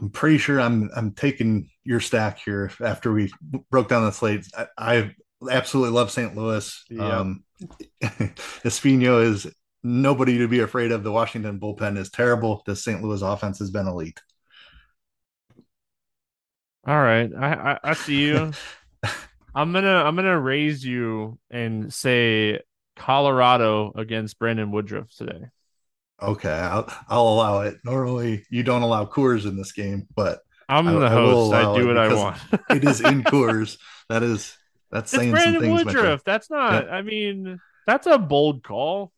I'm pretty sure I'm I'm taking your stack here after we broke down the slate. I, I absolutely love St. Louis. Yeah. Um, Espino is nobody to be afraid of. The Washington bullpen is terrible. The St. Louis offense has been elite. All right, I I, I see you. I'm gonna I'm gonna raise you and say Colorado against Brandon Woodruff today. Okay, I'll, I'll allow it. Normally, you don't allow Coors in this game, but I'm I, the host. I, I do what I want. it is in Coors. That is that's it's saying Brandon some things. Woodruff. That's not. Yeah. I mean, that's a bold call.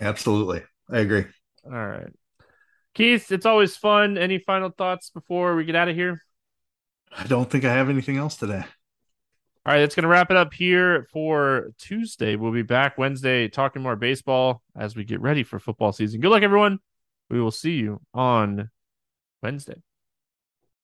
Absolutely, I agree. All right, Keith. It's always fun. Any final thoughts before we get out of here? I don't think I have anything else today. All right, that's going to wrap it up here for Tuesday. We'll be back Wednesday talking more baseball as we get ready for football season. Good luck, everyone. We will see you on Wednesday.